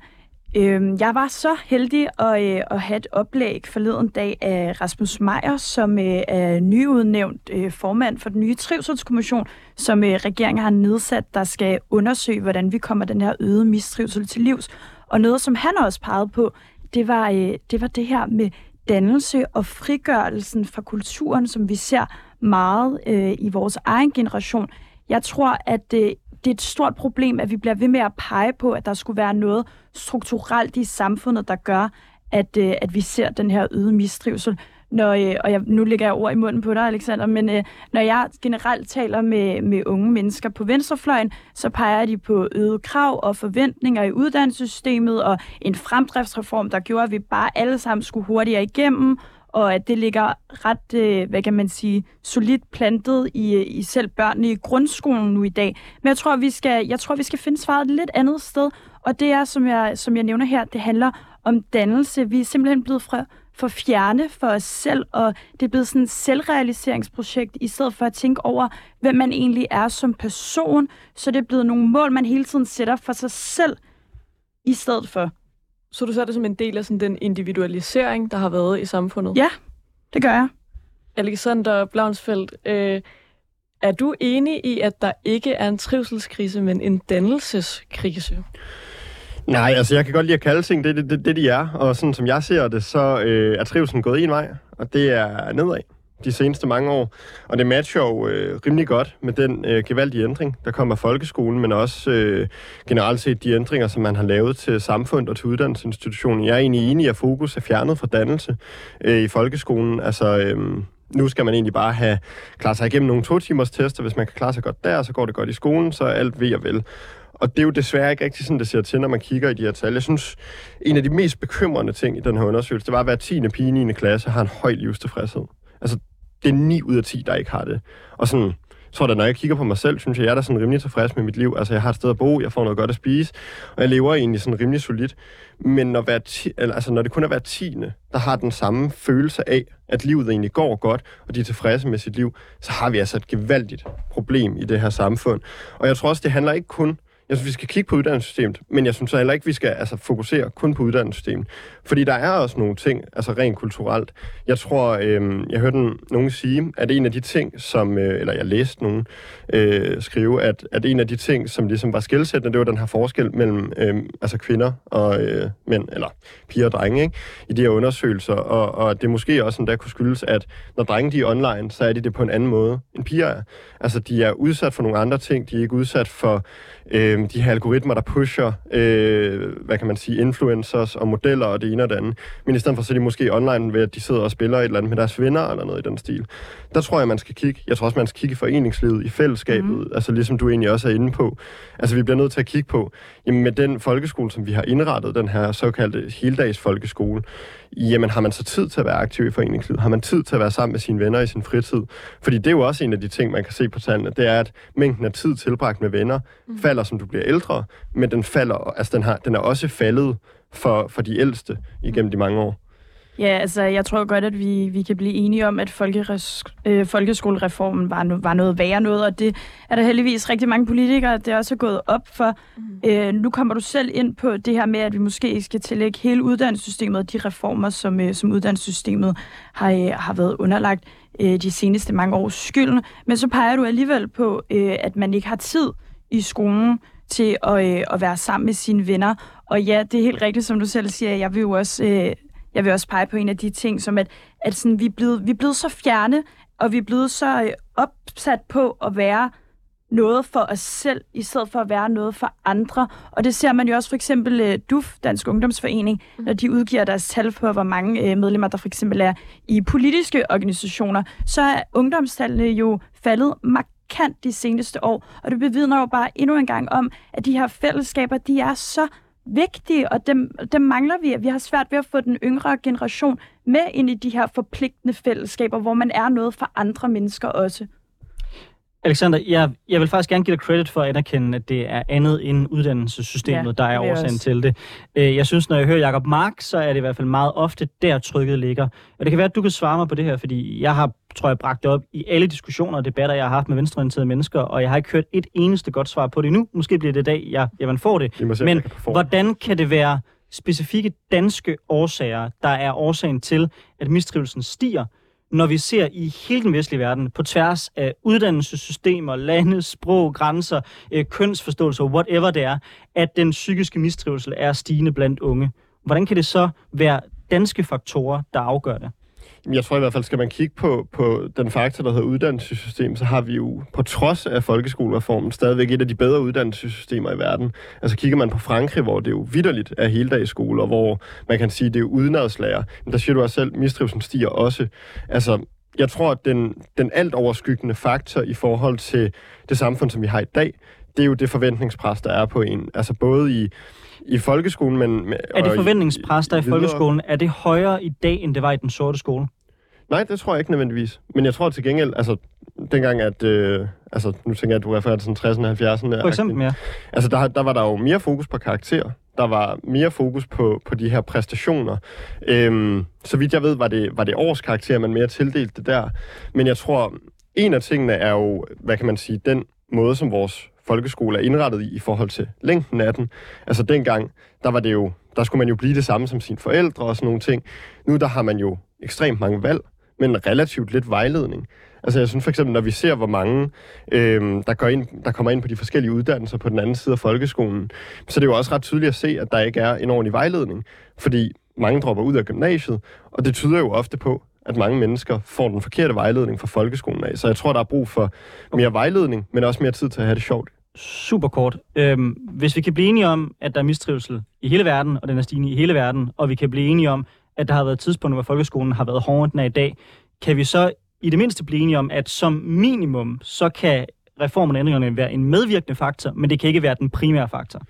Øhm, jeg var så heldig at, øh, at have et oplæg forleden dag af Rasmus Meier, som øh, er nyudnævnt øh, formand for den nye trivselskommission, som øh, regeringen har nedsat, der skal undersøge, hvordan vi kommer den her øget mistrivsel til livs. Og noget, som han også pegede på, det var, øh, det var det her med dannelse og frigørelsen fra kulturen, som vi ser meget øh, i vores egen generation. Jeg tror, at øh, det er et stort problem, at vi bliver ved med at pege på, at der skulle være noget strukturelt i samfundet, der gør, at, øh, at vi ser den her øde mistrivsel når, øh, og jeg, nu lægger jeg ord i munden på dig, Alexander, men øh, når jeg generelt taler med, med unge mennesker på venstrefløjen, så peger de på øget krav og forventninger i uddannelsessystemet og en fremdriftsreform, der gjorde, at vi bare alle sammen skulle hurtigere igennem, og at det ligger ret, øh, hvad kan man sige, solidt plantet i, øh, i selv børnene i grundskolen nu i dag. Men jeg tror, vi skal, jeg tror, vi skal finde svaret et lidt andet sted, og det er, som jeg, som jeg nævner her, det handler om dannelse. Vi er simpelthen blevet fra, for fjerne for os selv, og det er blevet sådan et selvrealiseringsprojekt, i stedet for at tænke over, hvem man egentlig er som person. Så det er blevet nogle mål, man hele tiden sætter for sig selv, i stedet for. Så du ser det som en del af sådan den individualisering, der har været i samfundet? Ja, det gør jeg. Alexander Blaunsfeldt, øh, er du enig i, at der ikke er en trivselskrise, men en dannelseskrise? Nej, altså jeg kan godt lide at kalde ting det, det, det, det de er, og sådan som jeg ser det, så øh, er trivelsen gået en vej, og det er nedad de seneste mange år. Og det matcher jo øh, rimelig godt med den øh, gevaldige ændring, der kommer af folkeskolen, men også øh, generelt set de ændringer, som man har lavet til samfundet og til uddannelsesinstitutionen. Jeg er egentlig enig i, at fokus er fjernet fra dannelse øh, i folkeskolen. Altså, øh, nu skal man egentlig bare have klare sig igennem nogle to timers tester. Hvis man kan klare sig godt der, så går det godt i skolen, så er alt ved og vel. Og det er jo desværre ikke rigtig sådan, det ser til, når man kigger i de her tal. Jeg synes, en af de mest bekymrende ting i den her undersøgelse, det var, at hver 10. pige i 9. klasse har en høj livstilfredshed. Altså, det er 9 ud af 10, der ikke har det. Og sådan, tror da, når jeg kigger på mig selv, synes jeg, jeg er da sådan rimelig tilfreds med mit liv. Altså, jeg har et sted at bo, jeg får noget godt at spise, og jeg lever egentlig sådan rimelig solidt. Men når, hver ti, altså, når det kun er hver tiende, der har den samme følelse af, at livet egentlig går godt, og de er tilfredse med sit liv, så har vi altså et gevaldigt problem i det her samfund. Og jeg tror også, det handler ikke kun jeg synes, vi skal kigge på uddannelsessystemet, men jeg synes heller ikke, vi skal altså, fokusere kun på uddannelsessystemet. Fordi der er også nogle ting, altså rent kulturelt. Jeg tror, øh, jeg hørte nogen sige, at en af de ting, som, øh, eller jeg læste nogen øh, skrive, at, at en af de ting, som ligesom var skældsættende, det var den her forskel mellem øh, altså kvinder og øh, mænd, eller piger og drenge, ikke? i de her undersøgelser. Og, og det måske også der kunne skyldes, at når drenge de er online, så er de det på en anden måde, end piger er. Altså, de er udsat for nogle andre ting. De er ikke udsat for øh, de her algoritmer, der pusher, øh, hvad kan man sige, influencers og modeller og det ene og det andet. Men i stedet for, så er de måske online ved, at de sidder og spiller et eller andet med deres venner eller noget i den stil. Der tror jeg, man skal kigge. Jeg tror også, man skal kigge i foreningslivet, i fællesskabet, mm. altså ligesom du egentlig også er inde på. Altså vi bliver nødt til at kigge på, jamen med den folkeskole, som vi har indrettet, den her såkaldte heldags folkeskole, jamen har man så tid til at være aktiv i foreningslivet? Har man tid til at være sammen med sine venner i sin fritid? Fordi det er jo også en af de ting, man kan se på tallene, det er, at mængden af tid tilbragt med venner mm. falder, som du bliver ældre, men den falder, altså den, har, den er også faldet for, for de ældste igennem de mange år. Ja, altså jeg tror godt, at vi, vi kan blive enige om, at folkeres, øh, folkeskolereformen var, no, var noget værre noget, og det er der heldigvis rigtig mange politikere, det er også gået op for. Mm. Øh, nu kommer du selv ind på det her med, at vi måske skal tillægge hele uddannelsessystemet og de reformer, som, øh, som uddannelsessystemet har, øh, har været underlagt øh, de seneste mange års skylden. Men så peger du alligevel på, øh, at man ikke har tid i skolen til at, øh, at være sammen med sine venner. Og ja, det er helt rigtigt, som du selv siger. Jeg vil jo også øh, jeg vil også pege på en af de ting, som at, at sådan, vi, er blevet, vi er blevet så fjerne, og vi er blevet så øh, opsat på at være noget for os selv, i stedet for at være noget for andre. Og det ser man jo også for eksempel uh, DUF, Dansk Ungdomsforening, mm. når de udgiver deres tal på, hvor mange uh, medlemmer der for eksempel er i politiske organisationer, så er ungdomstallene jo faldet markant de seneste år. Og det bevidner jo bare endnu en gang om, at de her fællesskaber, de er så vigtige, og dem, dem mangler vi. Vi har svært ved at få den yngre generation med ind i de her forpligtende fællesskaber, hvor man er noget for andre mennesker også. Alexander, jeg, jeg vil faktisk gerne give dig credit for at anerkende, at det er andet end uddannelsessystemet, ja, der er årsagen til det. Øh, jeg synes, når jeg hører Jacob Mark, så er det i hvert fald meget ofte der trykket ligger. Og det kan være, at du kan svare mig på det her, fordi jeg har, tror jeg, bragt det op i alle diskussioner og debatter, jeg har haft med venstreorienterede mennesker, og jeg har ikke hørt et eneste godt svar på det endnu. Måske bliver det i dag, jeg, jeg får det. Se, Men hvordan kan det være specifikke danske årsager, der er årsagen til, at mistrivelsen stiger, når vi ser i hele den vestlige verden, på tværs af uddannelsessystemer, lande, sprog, grænser, øh, whatever det er, at den psykiske mistrivsel er stigende blandt unge. Hvordan kan det så være danske faktorer, der afgør det? Jeg tror i hvert fald, skal man kigge på, på den faktor, der hedder uddannelsessystem, så har vi jo på trods af folkeskolereformen stadigvæk et af de bedre uddannelsessystemer i verden. Altså kigger man på Frankrig, hvor det jo vidderligt er heldagsskole, og hvor man kan sige, det er udenadslærer, der siger du også selv, mistrivelsen stiger også. Altså, jeg tror, at den, den alt overskyggende faktor i forhold til det samfund, som vi har i dag, det er jo det forventningspres, der er på en. Altså både i, i folkeskolen, men... Er det forventningspres, der i, i folkeskolen, er det højere i dag, end det var i den sorte skole? Nej, det tror jeg ikke nødvendigvis. Men jeg tror til gengæld, altså, dengang at, øh, altså, nu tænker jeg, at du refererer til sådan 60'erne og 70'erne. For eksempel, ja. Altså, der, der var der jo mere fokus på karakter. Der var mere fokus på, på de her præstationer. Øhm, så vidt jeg ved, var det, var det års karakter, man mere tildelte det der. Men jeg tror, en af tingene er jo, hvad kan man sige, den måde, som vores folkeskole er indrettet i, i forhold til længden af den. Altså dengang, der var det jo, der skulle man jo blive det samme som sine forældre og sådan nogle ting. Nu der har man jo ekstremt mange valg, men relativt lidt vejledning. Altså jeg synes for eksempel, når vi ser, hvor mange, øh, der, går ind, der kommer ind på de forskellige uddannelser på den anden side af folkeskolen, så det er jo også ret tydeligt at se, at der ikke er en ordentlig vejledning. Fordi mange dropper ud af gymnasiet, og det tyder jo ofte på, at mange mennesker får den forkerte vejledning fra folkeskolen af. Så jeg tror, der er brug for mere vejledning, men også mere tid til at have det sjovt. Super kort. Øhm, hvis vi kan blive enige om, at der er mistrivsel i hele verden, og den er stigende i hele verden, og vi kan blive enige om, at der har været tidspunkter, hvor folkeskolen har været hårdere, end den er i dag, kan vi så i det mindste blive enige om, at som minimum, så kan reformen og ændringerne være en medvirkende faktor, men det kan ikke være den primære faktor.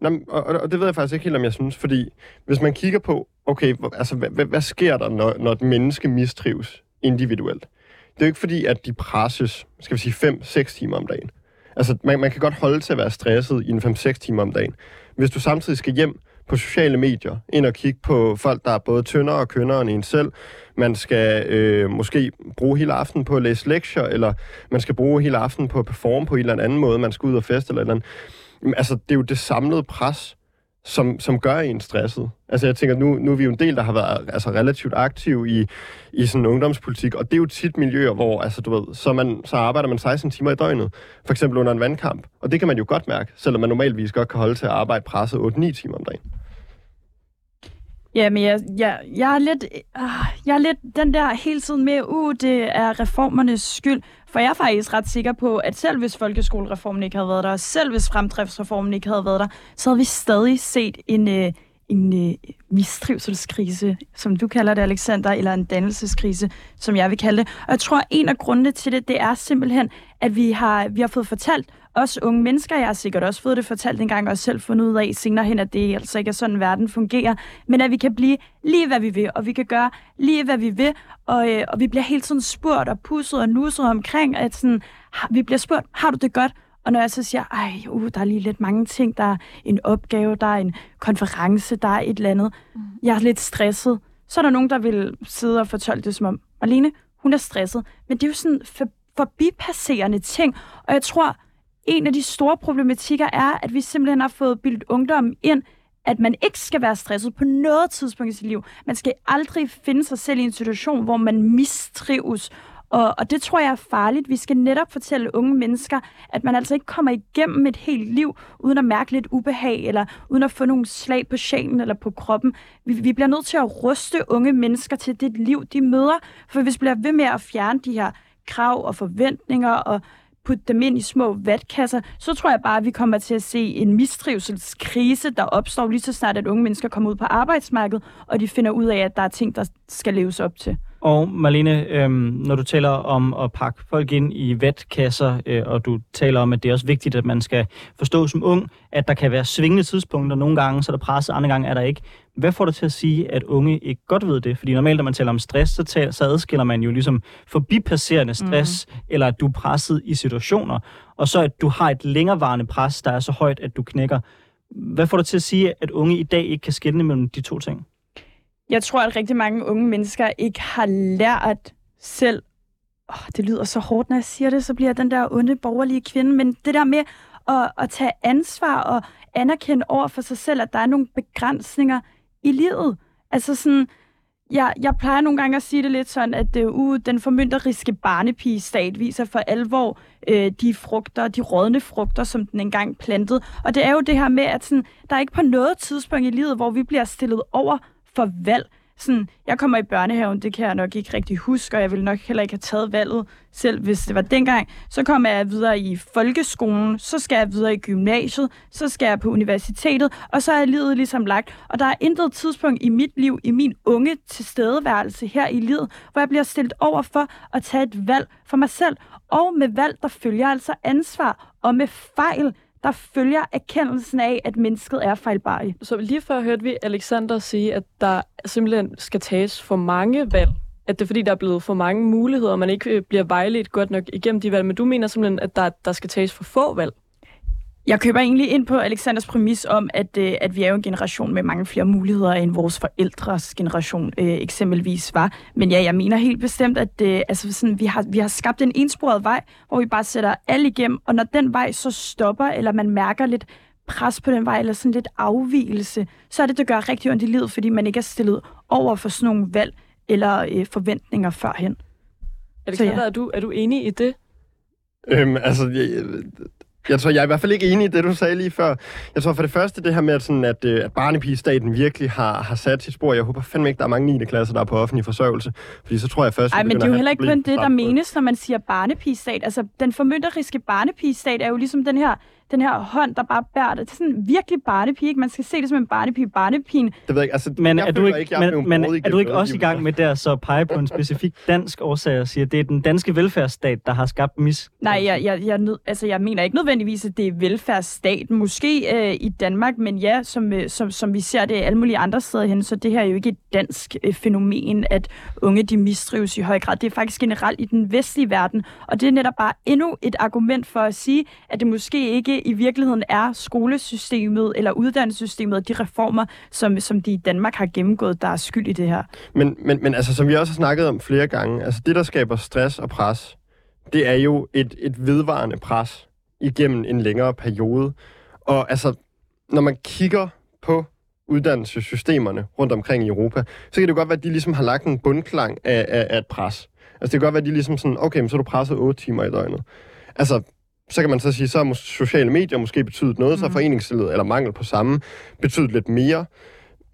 Nå, og, og det ved jeg faktisk ikke helt, om jeg synes, fordi hvis man kigger på, okay, altså, hvad, hvad, hvad sker der, når, når et menneske mistrives individuelt? Det er jo ikke fordi, at de presses, skal vi sige, 5-6 timer om dagen. Altså, man, man kan godt holde til at være stresset i en 5-6 timer om dagen. Hvis du samtidig skal hjem på sociale medier, ind og kigge på folk, der er både tyndere og kønnere end en selv. Man skal øh, måske bruge hele aftenen på at læse lektier, eller man skal bruge hele aftenen på at performe på en eller anden måde, man skal ud og feste eller et eller andet. Altså, det er jo det samlede pres, som, som gør en stresset. Altså jeg tænker, nu, nu er vi jo en del, der har været altså, relativt aktiv i, i sådan ungdomspolitik, og det er jo tit miljøer, hvor altså, du ved, så, man, så arbejder man 16 timer i døgnet, for eksempel under en vandkamp, og det kan man jo godt mærke, selvom man normalvis godt kan holde til at arbejde presset 8-9 timer om dagen. Ja, men jeg, jeg, jeg, er lidt, øh, jeg er lidt den der hele tiden med, uh, det er reformernes skyld. For jeg er faktisk ret sikker på, at selv hvis folkeskolereformen ikke havde været der, og selv hvis fremdriftsreformen ikke havde været der, så havde vi stadig set en, øh, en øh, mistrivselskrise, som du kalder det, Alexander, eller en dannelseskrise, som jeg vil kalde det. Og jeg tror, at en af grundene til det, det er simpelthen, at vi har, vi har fået fortalt, os unge mennesker, jeg har sikkert også fået det fortalt en gang, og selv fundet ud af senere hen, at det altså ikke er sådan, verden fungerer, men at vi kan blive lige, hvad vi vil, og vi kan gøre lige, hvad vi vil, og, øh, og vi bliver helt sådan spurgt og pusset og nusset omkring, at sådan, vi bliver spurgt, har du det godt? Og når jeg så siger, ej, uh, der er lige lidt mange ting, der er en opgave, der er en konference, der er et eller andet, mm. jeg er lidt stresset, så er der nogen, der vil sidde og fortolke det som om, Marlene, hun er stresset. Men det er jo sådan for, forbipasserende ting, og jeg tror, en af de store problematikker er, at vi simpelthen har fået bildt ungdom ind, at man ikke skal være stresset på noget tidspunkt i sit liv. Man skal aldrig finde sig selv i en situation, hvor man mistrives. Og, og det tror jeg er farligt. Vi skal netop fortælle unge mennesker, at man altså ikke kommer igennem et helt liv, uden at mærke lidt ubehag, eller uden at få nogle slag på sjælen eller på kroppen. Vi, vi bliver nødt til at ruste unge mennesker til det liv, de møder. For hvis vi bliver ved med at fjerne de her krav og forventninger og putte dem ind i små vatkasser, så tror jeg bare, at vi kommer til at se en mistrivselskrise, der opstår lige så snart, at unge mennesker kommer ud på arbejdsmarkedet, og de finder ud af, at der er ting, der skal leves op til. Og Marlene, øhm, når du taler om at pakke folk ind i vatkasser, øh, og du taler om, at det er også vigtigt, at man skal forstå som ung, at der kan være svingende tidspunkter. Nogle gange så er der presset, andre gange er der ikke. Hvad får dig til at sige, at unge ikke godt ved det? Fordi normalt, når man taler om stress, så, taler, så adskiller man jo ligesom forbipasserende stress, mm. eller at du er presset i situationer, og så at du har et længerevarende pres, der er så højt, at du knækker. Hvad får dig til at sige, at unge i dag ikke kan skelne mellem de to ting? Jeg tror, at rigtig mange unge mennesker ikke har lært selv, oh, det lyder så hårdt, når jeg siger det, så bliver den der onde borgerlige kvinde, men det der med at, at tage ansvar og anerkende over for sig selv, at der er nogle begrænsninger i livet. Altså sådan, jeg, jeg plejer nogle gange at sige det lidt sådan, at øh, uh, den formynderiske barnepigestat viser for alvor øh, de frugter, de rådne frugter, som den engang plantede. Og det er jo det her med, at sådan, der er ikke på noget tidspunkt i livet, hvor vi bliver stillet over for valg. Sådan, jeg kommer i børnehaven, det kan jeg nok ikke rigtig huske, og jeg ville nok heller ikke have taget valget selv, hvis det var dengang. Så kommer jeg videre i folkeskolen, så skal jeg videre i gymnasiet, så skal jeg på universitetet, og så er livet ligesom lagt. Og der er intet tidspunkt i mit liv, i min unge tilstedeværelse her i livet, hvor jeg bliver stillet over for at tage et valg for mig selv. Og med valg, der følger altså ansvar, og med fejl, der følger erkendelsen af, at mennesket er fejlbarligt. Så lige før hørte vi Alexander sige, at der simpelthen skal tages for mange valg at det er fordi, der er blevet for mange muligheder, og man ikke øh, bliver vejledt godt nok igennem de valg. Men du mener simpelthen, at der, der skal tages for få valg? Jeg køber egentlig ind på Alexanders præmis om, at, øh, at vi er jo en generation med mange flere muligheder, end vores forældres generation øh, eksempelvis var. Men ja, jeg mener helt bestemt, at øh, altså sådan, vi, har, vi har skabt en ensporet vej, hvor vi bare sætter alle igennem, og når den vej så stopper, eller man mærker lidt pres på den vej, eller sådan lidt afvielse, så er det, det gør rigtig ondt i livet, fordi man ikke er stillet over for sådan nogle valg eller øh, forventninger førhen. Alexander, ja. er, du, er du enig i det? Øhm, altså, jeg, jeg tror, jeg er i hvert fald ikke enig i det, du sagde lige før. Jeg tror for det første, det her med, at, sådan, at, øh, at barnepigestaten virkelig har, har sat sit spor. Jeg håber fandme ikke, der er mange 9. klasser, der er på offentlig forsørgelse. Fordi så tror jeg først, Ej, men det er jo heller ikke kun det, der menes, når man siger barnepigestat. Altså, den formynderiske barnepigestat er jo ligesom den her, den her hånd, der bare bærer det. Det er sådan virkelig barnepige, ikke? Man skal se det som en barnepige. Barnepigen, Det ved jeg ikke. Altså, Men jeg er du ikke, blevet men, men er du ikke også i gang med der så at pege på en specifik dansk årsag og sige, at det er den danske velfærdsstat, der har skabt mis? Nej, jeg, jeg, jeg, nød, altså, jeg mener ikke nødvendigvis, at det er velfærdsstaten. Måske øh, i Danmark, men ja, som, øh, som, som vi ser det alle mulige andre steder hen, så det her er jo ikke et dansk øh, fænomen, at unge de mistrives i høj grad. Det er faktisk generelt i den vestlige verden, og det er netop bare endnu et argument for at sige, at det måske ikke i virkeligheden er skolesystemet eller uddannelsessystemet og de reformer, som, som de i Danmark har gennemgået, der er skyld i det her. Men, men, men altså, som vi også har snakket om flere gange, altså det, der skaber stress og pres, det er jo et, et vedvarende pres igennem en længere periode. Og altså, når man kigger på uddannelsessystemerne rundt omkring i Europa, så kan det godt være, at de ligesom har lagt en bundklang af, af, af et pres. Altså det kan godt være, at de ligesom sådan, okay, men så er du presset 8 timer i døgnet. Altså, så kan man så sige, så har sociale medier måske betydet noget, mm. så har foreningslivet, eller mangel på samme, betydet lidt mere.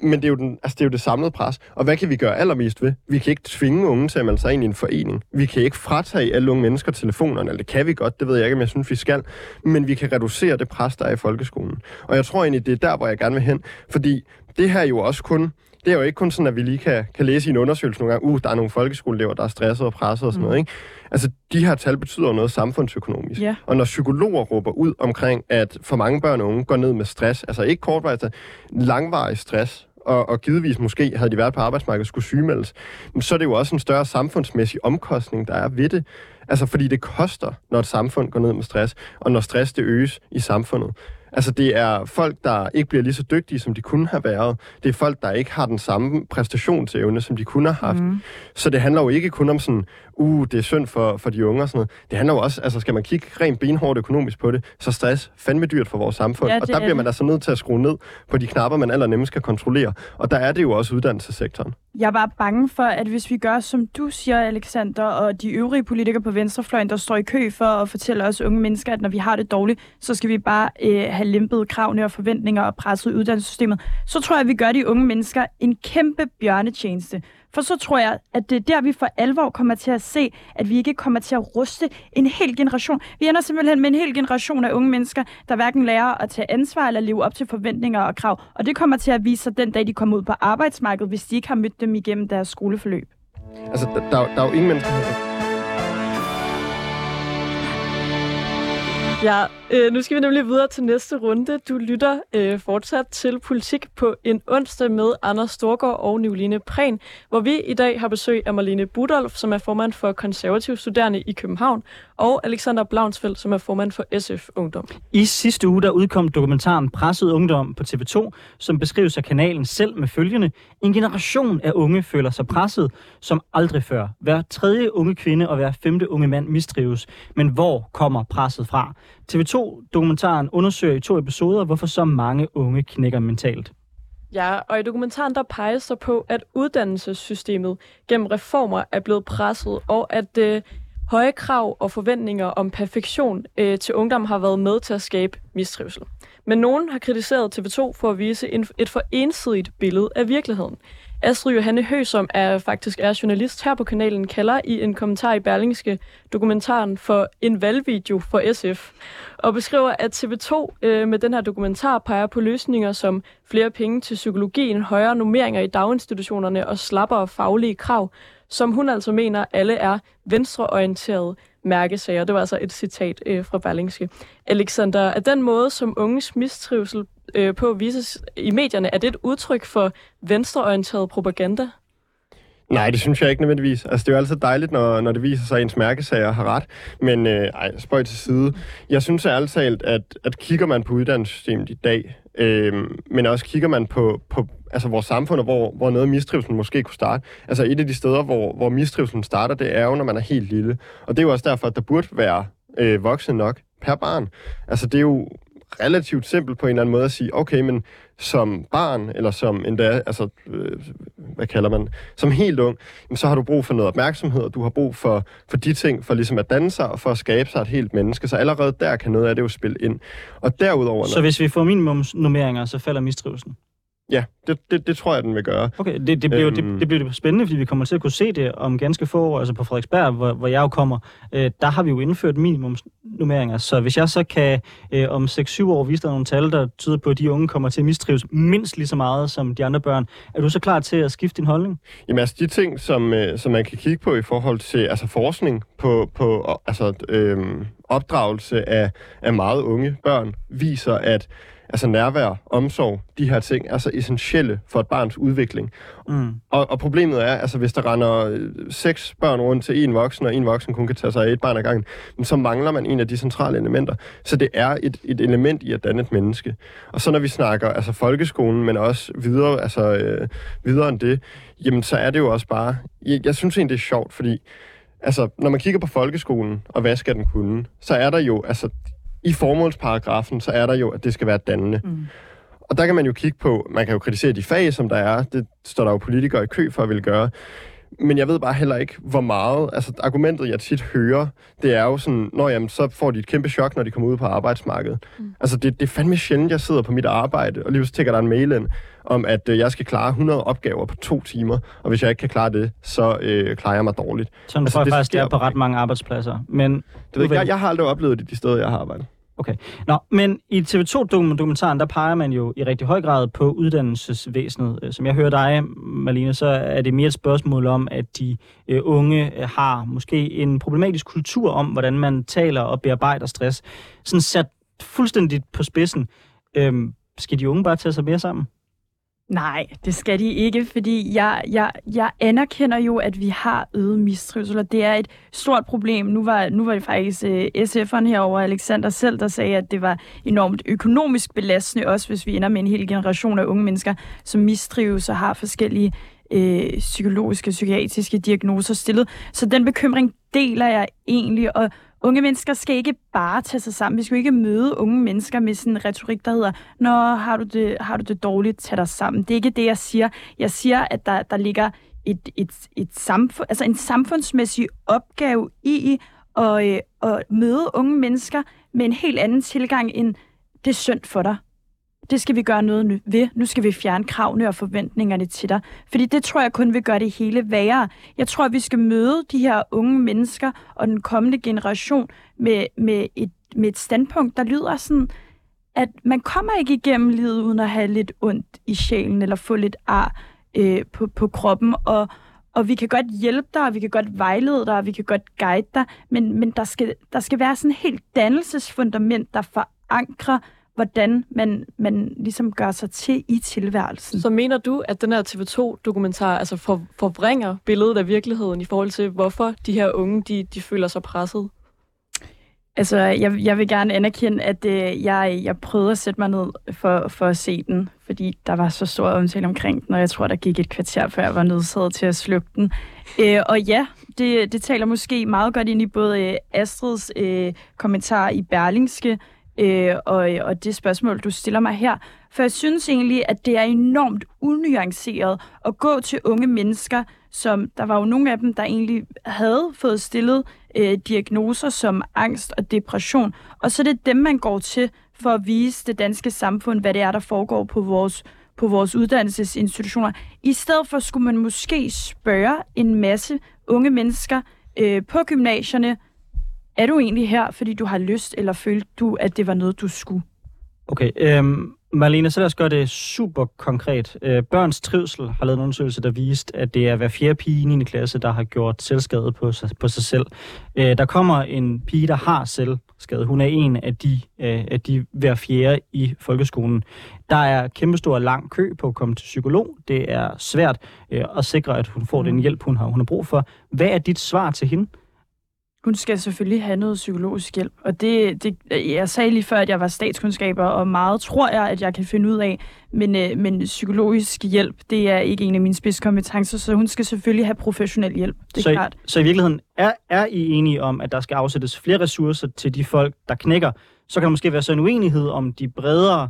Men det er, jo den, altså det er jo det samlede pres. Og hvad kan vi gøre allermest ved? Vi kan ikke tvinge unge til at melde sig ind i en forening. Vi kan ikke fratage alle unge mennesker telefonerne, eller det kan vi godt, det ved jeg ikke, om jeg synes, vi skal. Men vi kan reducere det pres, der er i folkeskolen. Og jeg tror egentlig, det er der, hvor jeg gerne vil hen. Fordi det her er jo også kun det er jo ikke kun sådan, at vi lige kan, kan læse i en undersøgelse nogle gange, uh, der er nogle folkeskoleelever, der er stresset og presset og sådan mm. noget, ikke? Altså, de her tal betyder noget samfundsøkonomisk. Ja. Og når psykologer råber ud omkring, at for mange børn og unge går ned med stress, altså ikke kortvarigt, altså langvarig stress, og, og givetvis måske havde de været på arbejdsmarkedet skulle sygemeldes, så er det jo også en større samfundsmæssig omkostning, der er ved det. Altså fordi det koster, når et samfund går ned med stress, og når stress det øges i samfundet. Altså det er folk, der ikke bliver lige så dygtige, som de kunne have været. Det er folk, der ikke har den samme præstationsevne, som de kunne have haft. Mm. Så det handler jo ikke kun om sådan, uh, det er synd for, for de unge og sådan noget. Det handler jo også, altså skal man kigge rent benhårdt økonomisk på det, så stress fandme dyrt for vores samfund. Ja, og der er bliver man altså nødt til at skrue ned på de knapper, man allernemmest kan kontrollere. Og der er det jo også uddannelsessektoren. Jeg er bare bange for, at hvis vi gør, som du siger, Alexander, og de øvrige politikere på venstrefløjen, der står i kø for at fortælle os unge mennesker, at når vi har det dårligt, så skal vi bare øh, have lempet kravene og forventninger og presset i uddannelsessystemet, så tror jeg, at vi gør de unge mennesker en kæmpe bjørnetjeneste. For så tror jeg, at det er der, vi for alvor kommer til at se, at vi ikke kommer til at ruste en hel generation. Vi ender simpelthen med en hel generation af unge mennesker, der hverken lærer at tage ansvar eller leve op til forventninger og krav. Og det kommer til at vise sig den dag, de kommer ud på arbejdsmarkedet, hvis de ikke har mødt dem igennem deres skoleforløb. Altså, der, der, er der er jo ingen mennesker, Ja, øh, nu skal vi nemlig videre til næste runde. Du lytter øh, fortsat til Politik på en onsdag med Anders Storgård og Nicoline Prehn, hvor vi i dag har besøg af Marlene Budolf, som er formand for konservative studerende i København, og Alexander Blaunsfeldt, som er formand for SF Ungdom. I sidste uge der udkom dokumentaren Presset Ungdom på TV2, som beskrives af kanalen selv med følgende. En generation af unge føler sig presset som aldrig før. Hver tredje unge kvinde og hver femte unge mand mistrives. Men hvor kommer presset fra? TV2-dokumentaren undersøger i to episoder, hvorfor så mange unge knækker mentalt. Ja, og i dokumentaren der peges der på, at uddannelsessystemet gennem reformer er blevet presset, og at øh, høje krav og forventninger om perfektion øh, til ungdom har været med til at skabe mistrivsel. Men nogen har kritiseret TV2 for at vise en, et for ensidigt billede af virkeligheden. Astrid Johanne Høgh, som er faktisk er journalist her på kanalen, kalder i en kommentar i Berlingske dokumentaren for en valgvideo for SF, og beskriver, at TV2 øh, med den her dokumentar peger på løsninger som flere penge til psykologien, højere normeringer i daginstitutionerne og slappere faglige krav, som hun altså mener alle er venstreorienterede mærkesager. Det var altså et citat øh, fra Berlingske. Alexander, er den måde, som unges mistrivsel øh, på vises i medierne, er det et udtryk for venstreorienteret propaganda? Nej, det synes jeg ikke nødvendigvis. Altså, det er jo altid dejligt, når, når det viser sig, at ens mærkesager har ret. Men øh, ej, spøj til side. Jeg synes ærligt talt, at, at kigger man på uddannelsessystemet i dag, øh, men også kigger man på, på altså vores samfund, og hvor, hvor noget af måske kunne starte. Altså et af de steder, hvor, hvor mistrivselen starter, det er jo, når man er helt lille. Og det er jo også derfor, at der burde være øh, voksne nok per barn. Altså det er jo relativt simpelt på en eller anden måde at sige, okay, men som barn, eller som endda, altså, øh, hvad kalder man, som helt ung, så har du brug for noget opmærksomhed, og du har brug for, for de ting, for ligesom at danne sig, og for at skabe sig et helt menneske. Så allerede der kan noget af det jo spille ind. Og derudover... Så hvis vi får minimumsnummeringer, så falder mistrivelsen? Ja, det, det, det tror jeg, den vil gøre. Okay, det, det, bliver, øhm... det, det bliver spændende, fordi vi kommer til at kunne se det om ganske få år. Altså på Frederiksberg, hvor, hvor jeg jo kommer, øh, der har vi jo indført minimumsnummeringer. Så hvis jeg så kan øh, om 6-7 år vise dig nogle tal, der tyder på, at de unge kommer til at mistrives mindst lige så meget som de andre børn, er du så klar til at skifte din holdning? Jamen altså de ting, som, øh, som man kan kigge på i forhold til altså forskning på, på altså, øh, opdragelse af, af meget unge børn, viser, at altså nærvær, omsorg, de her ting er så essentielle for et barns udvikling. Mm. Og, og problemet er, altså hvis der render øh, seks børn rundt til en voksen, og en voksen kun kan tage sig af et barn ad gangen, så mangler man en af de centrale elementer. Så det er et, et element i at danne et menneske. Og så når vi snakker altså folkeskolen, men også videre, altså, øh, videre end det, jamen så er det jo også bare, jeg, jeg synes egentlig, det er sjovt, fordi altså, når man kigger på folkeskolen, og hvad skal den kunne, så er der jo, altså, i formålsparagrafen, så er der jo, at det skal være dannende. Mm. Og der kan man jo kigge på, man kan jo kritisere de fag, som der er, det står der jo politikere i kø for at ville gøre. Men jeg ved bare heller ikke, hvor meget... Altså, argumentet, jeg tit hører, det er jo sådan, når jamen, så får de et kæmpe chok, når de kommer ud på arbejdsmarkedet. Mm. Altså, det, det er fandme sjældent, jeg sidder på mit arbejde, og lige så tækker der en mail ind, om at øh, jeg skal klare 100 opgaver på to timer, og hvis jeg ikke kan klare det, så øh, klarer jeg mig dårligt. Sådan altså, tror jeg faktisk, det er på ret mange arbejdspladser. Men, det ved ikke, jeg, jeg har aldrig oplevet det de steder, jeg har arbejdet. Okay. Nå, men i TV2-dokumentaren, der peger man jo i rigtig høj grad på uddannelsesvæsenet. Øh, som jeg hører dig, Malene, så er det mere et spørgsmål om, at de øh, unge øh, har måske en problematisk kultur om, hvordan man taler og bearbejder stress. Sådan sat fuldstændigt på spidsen. Øhm, skal de unge bare tage sig mere sammen? Nej, det skal de ikke, fordi jeg, jeg, jeg anerkender jo, at vi har øget mistrivsel, og det er et stort problem. Nu var, nu var det faktisk øh, uh, SF'eren herover Alexander selv, der sagde, at det var enormt økonomisk belastende, også hvis vi ender med en hel generation af unge mennesker, som mistrives og har forskellige øh, psykologiske, psykiatriske diagnoser stillet. Så den bekymring deler jeg egentlig, og unge mennesker skal ikke bare tage sig sammen. Vi skal jo ikke møde unge mennesker med sådan en retorik, der hedder, Nå, har du det, har du det dårligt, tag dig sammen. Det er ikke det, jeg siger. Jeg siger, at der, der ligger et, et, et samfund, altså en samfundsmæssig opgave i at, øh, at møde unge mennesker med en helt anden tilgang end, det er synd for dig det skal vi gøre noget ved. Nu skal vi fjerne kravene og forventningerne til dig. Fordi det tror jeg kun vil gøre det hele værre. Jeg tror, at vi skal møde de her unge mennesker og den kommende generation med, med, et, med et standpunkt, der lyder sådan, at man kommer ikke igennem livet uden at have lidt ondt i sjælen eller få lidt ar øh, på, på kroppen. Og, og vi kan godt hjælpe dig, og vi kan godt vejlede dig, og vi kan godt guide dig, men, men der, skal, der skal være sådan et helt dannelsesfundament, der forankrer hvordan man, man ligesom gør sig til i tilværelsen. Så mener du, at den her TV2-dokumentar altså for, forvrænger billedet af virkeligheden i forhold til, hvorfor de her unge, de, de føler sig presset? Altså, jeg, jeg vil gerne anerkende, at øh, jeg, jeg prøvede at sætte mig ned for, for at se den, fordi der var så stor omtale omkring den, og jeg tror, der gik et kvarter, før jeg var nødsaget til at slukke den. Øh, og ja, det, det taler måske meget godt ind i både øh, Astrids øh, kommentar i Berlingske, øh, og, og det spørgsmål, du stiller mig her. For jeg synes egentlig, at det er enormt unuanceret at gå til unge mennesker, som der var jo nogle af dem, der egentlig havde fået stillet øh, diagnoser som angst og depression. Og så er det dem, man går til for at vise det danske samfund, hvad det er, der foregår på vores, på vores uddannelsesinstitutioner. I stedet for skulle man måske spørge en masse unge mennesker øh, på gymnasierne, er du egentlig her, fordi du har lyst, eller følte du, at det var noget, du skulle? Okay, øhm, Marlene, så lad os gøre det super konkret. Øh, Børns Trivsel har lavet en undersøgelse, der viste, at det er hver fjerde pige i 9. klasse, der har gjort selvskade på sig, på sig selv. Øh, Der kommer en pige, der har selvskade. Hun er en af de, øh, af de hver fjerde i folkeskolen. Der er kæmpestor lang kø på at komme til psykolog. Det er svært øh, at sikre, at hun får den hjælp, hun har, hun har brug for. Hvad er dit svar til hende? Hun skal selvfølgelig have noget psykologisk hjælp, og det, det, jeg sagde lige før, at jeg var statskundskaber, og meget tror jeg, at jeg kan finde ud af, men, øh, men psykologisk hjælp, det er ikke en af mine spidskompetencer, så hun skal selvfølgelig have professionel hjælp, det er så, klart. I, så i virkeligheden, er, er I enige om, at der skal afsættes flere ressourcer til de folk, der knækker? Så kan der måske være så en uenighed om de bredere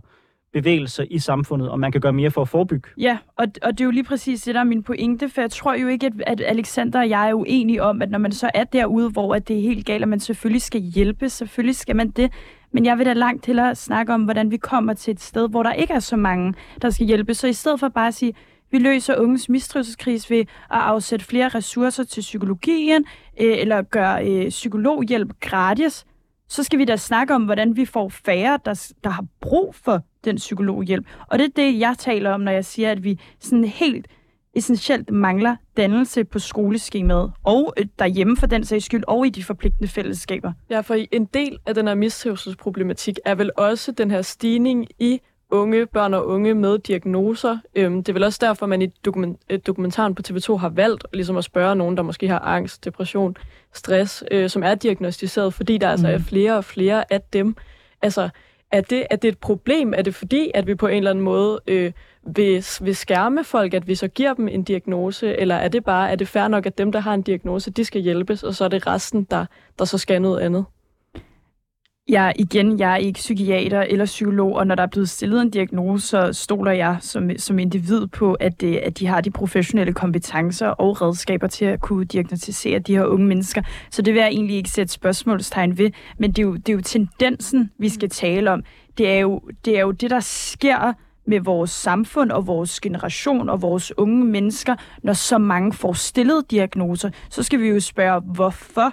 bevægelser i samfundet, og man kan gøre mere for at forebygge. Ja, og, og det er jo lige præcis det, der er min pointe, for jeg tror jo ikke, at, at Alexander og jeg er uenige om, at når man så er derude, hvor at det er helt galt, at man selvfølgelig skal hjælpe, selvfølgelig skal man det, men jeg vil da langt til at snakke om, hvordan vi kommer til et sted, hvor der ikke er så mange, der skal hjælpe. Så i stedet for bare at sige, vi løser unges mistrivselskris ved at afsætte flere ressourcer til psykologien, øh, eller gøre øh, psykologhjælp gratis, så skal vi da snakke om, hvordan vi får færre, der, der har brug for den psykologhjælp. Og det er det, jeg taler om, når jeg siger, at vi sådan helt essentielt mangler dannelse på skoleskemaet, og øh, derhjemme for den sags skyld, og i de forpligtende fællesskaber. Ja, for en del af den her mistrivselsproblematik er vel også den her stigning i unge, børn og unge med diagnoser. Øhm, det er vel også derfor, man i dokument, øh, dokumentaren på TV2 har valgt ligesom at spørge nogen, der måske har angst, depression, stress, øh, som er diagnostiseret, fordi der mm. altså er flere og flere af dem. Altså, er det, er det et problem? Er det fordi, at vi på en eller anden måde øh, vil, vil skærme folk, at vi så giver dem en diagnose, eller er det bare, er det fair nok, at dem, der har en diagnose, de skal hjælpes, og så er det resten, der, der så skal noget andet? Jeg, igen, jeg er ikke psykiater eller psykolog, og når der er blevet stillet en diagnose, så stoler jeg som, som individ på, at, det, at de har de professionelle kompetencer og redskaber til at kunne diagnostisere de her unge mennesker. Så det vil jeg egentlig ikke sætte spørgsmålstegn ved, men det er jo, det er jo tendensen, vi skal tale om. Det er, jo, det er jo det, der sker med vores samfund og vores generation og vores unge mennesker, når så mange får stillet diagnoser, så skal vi jo spørge, hvorfor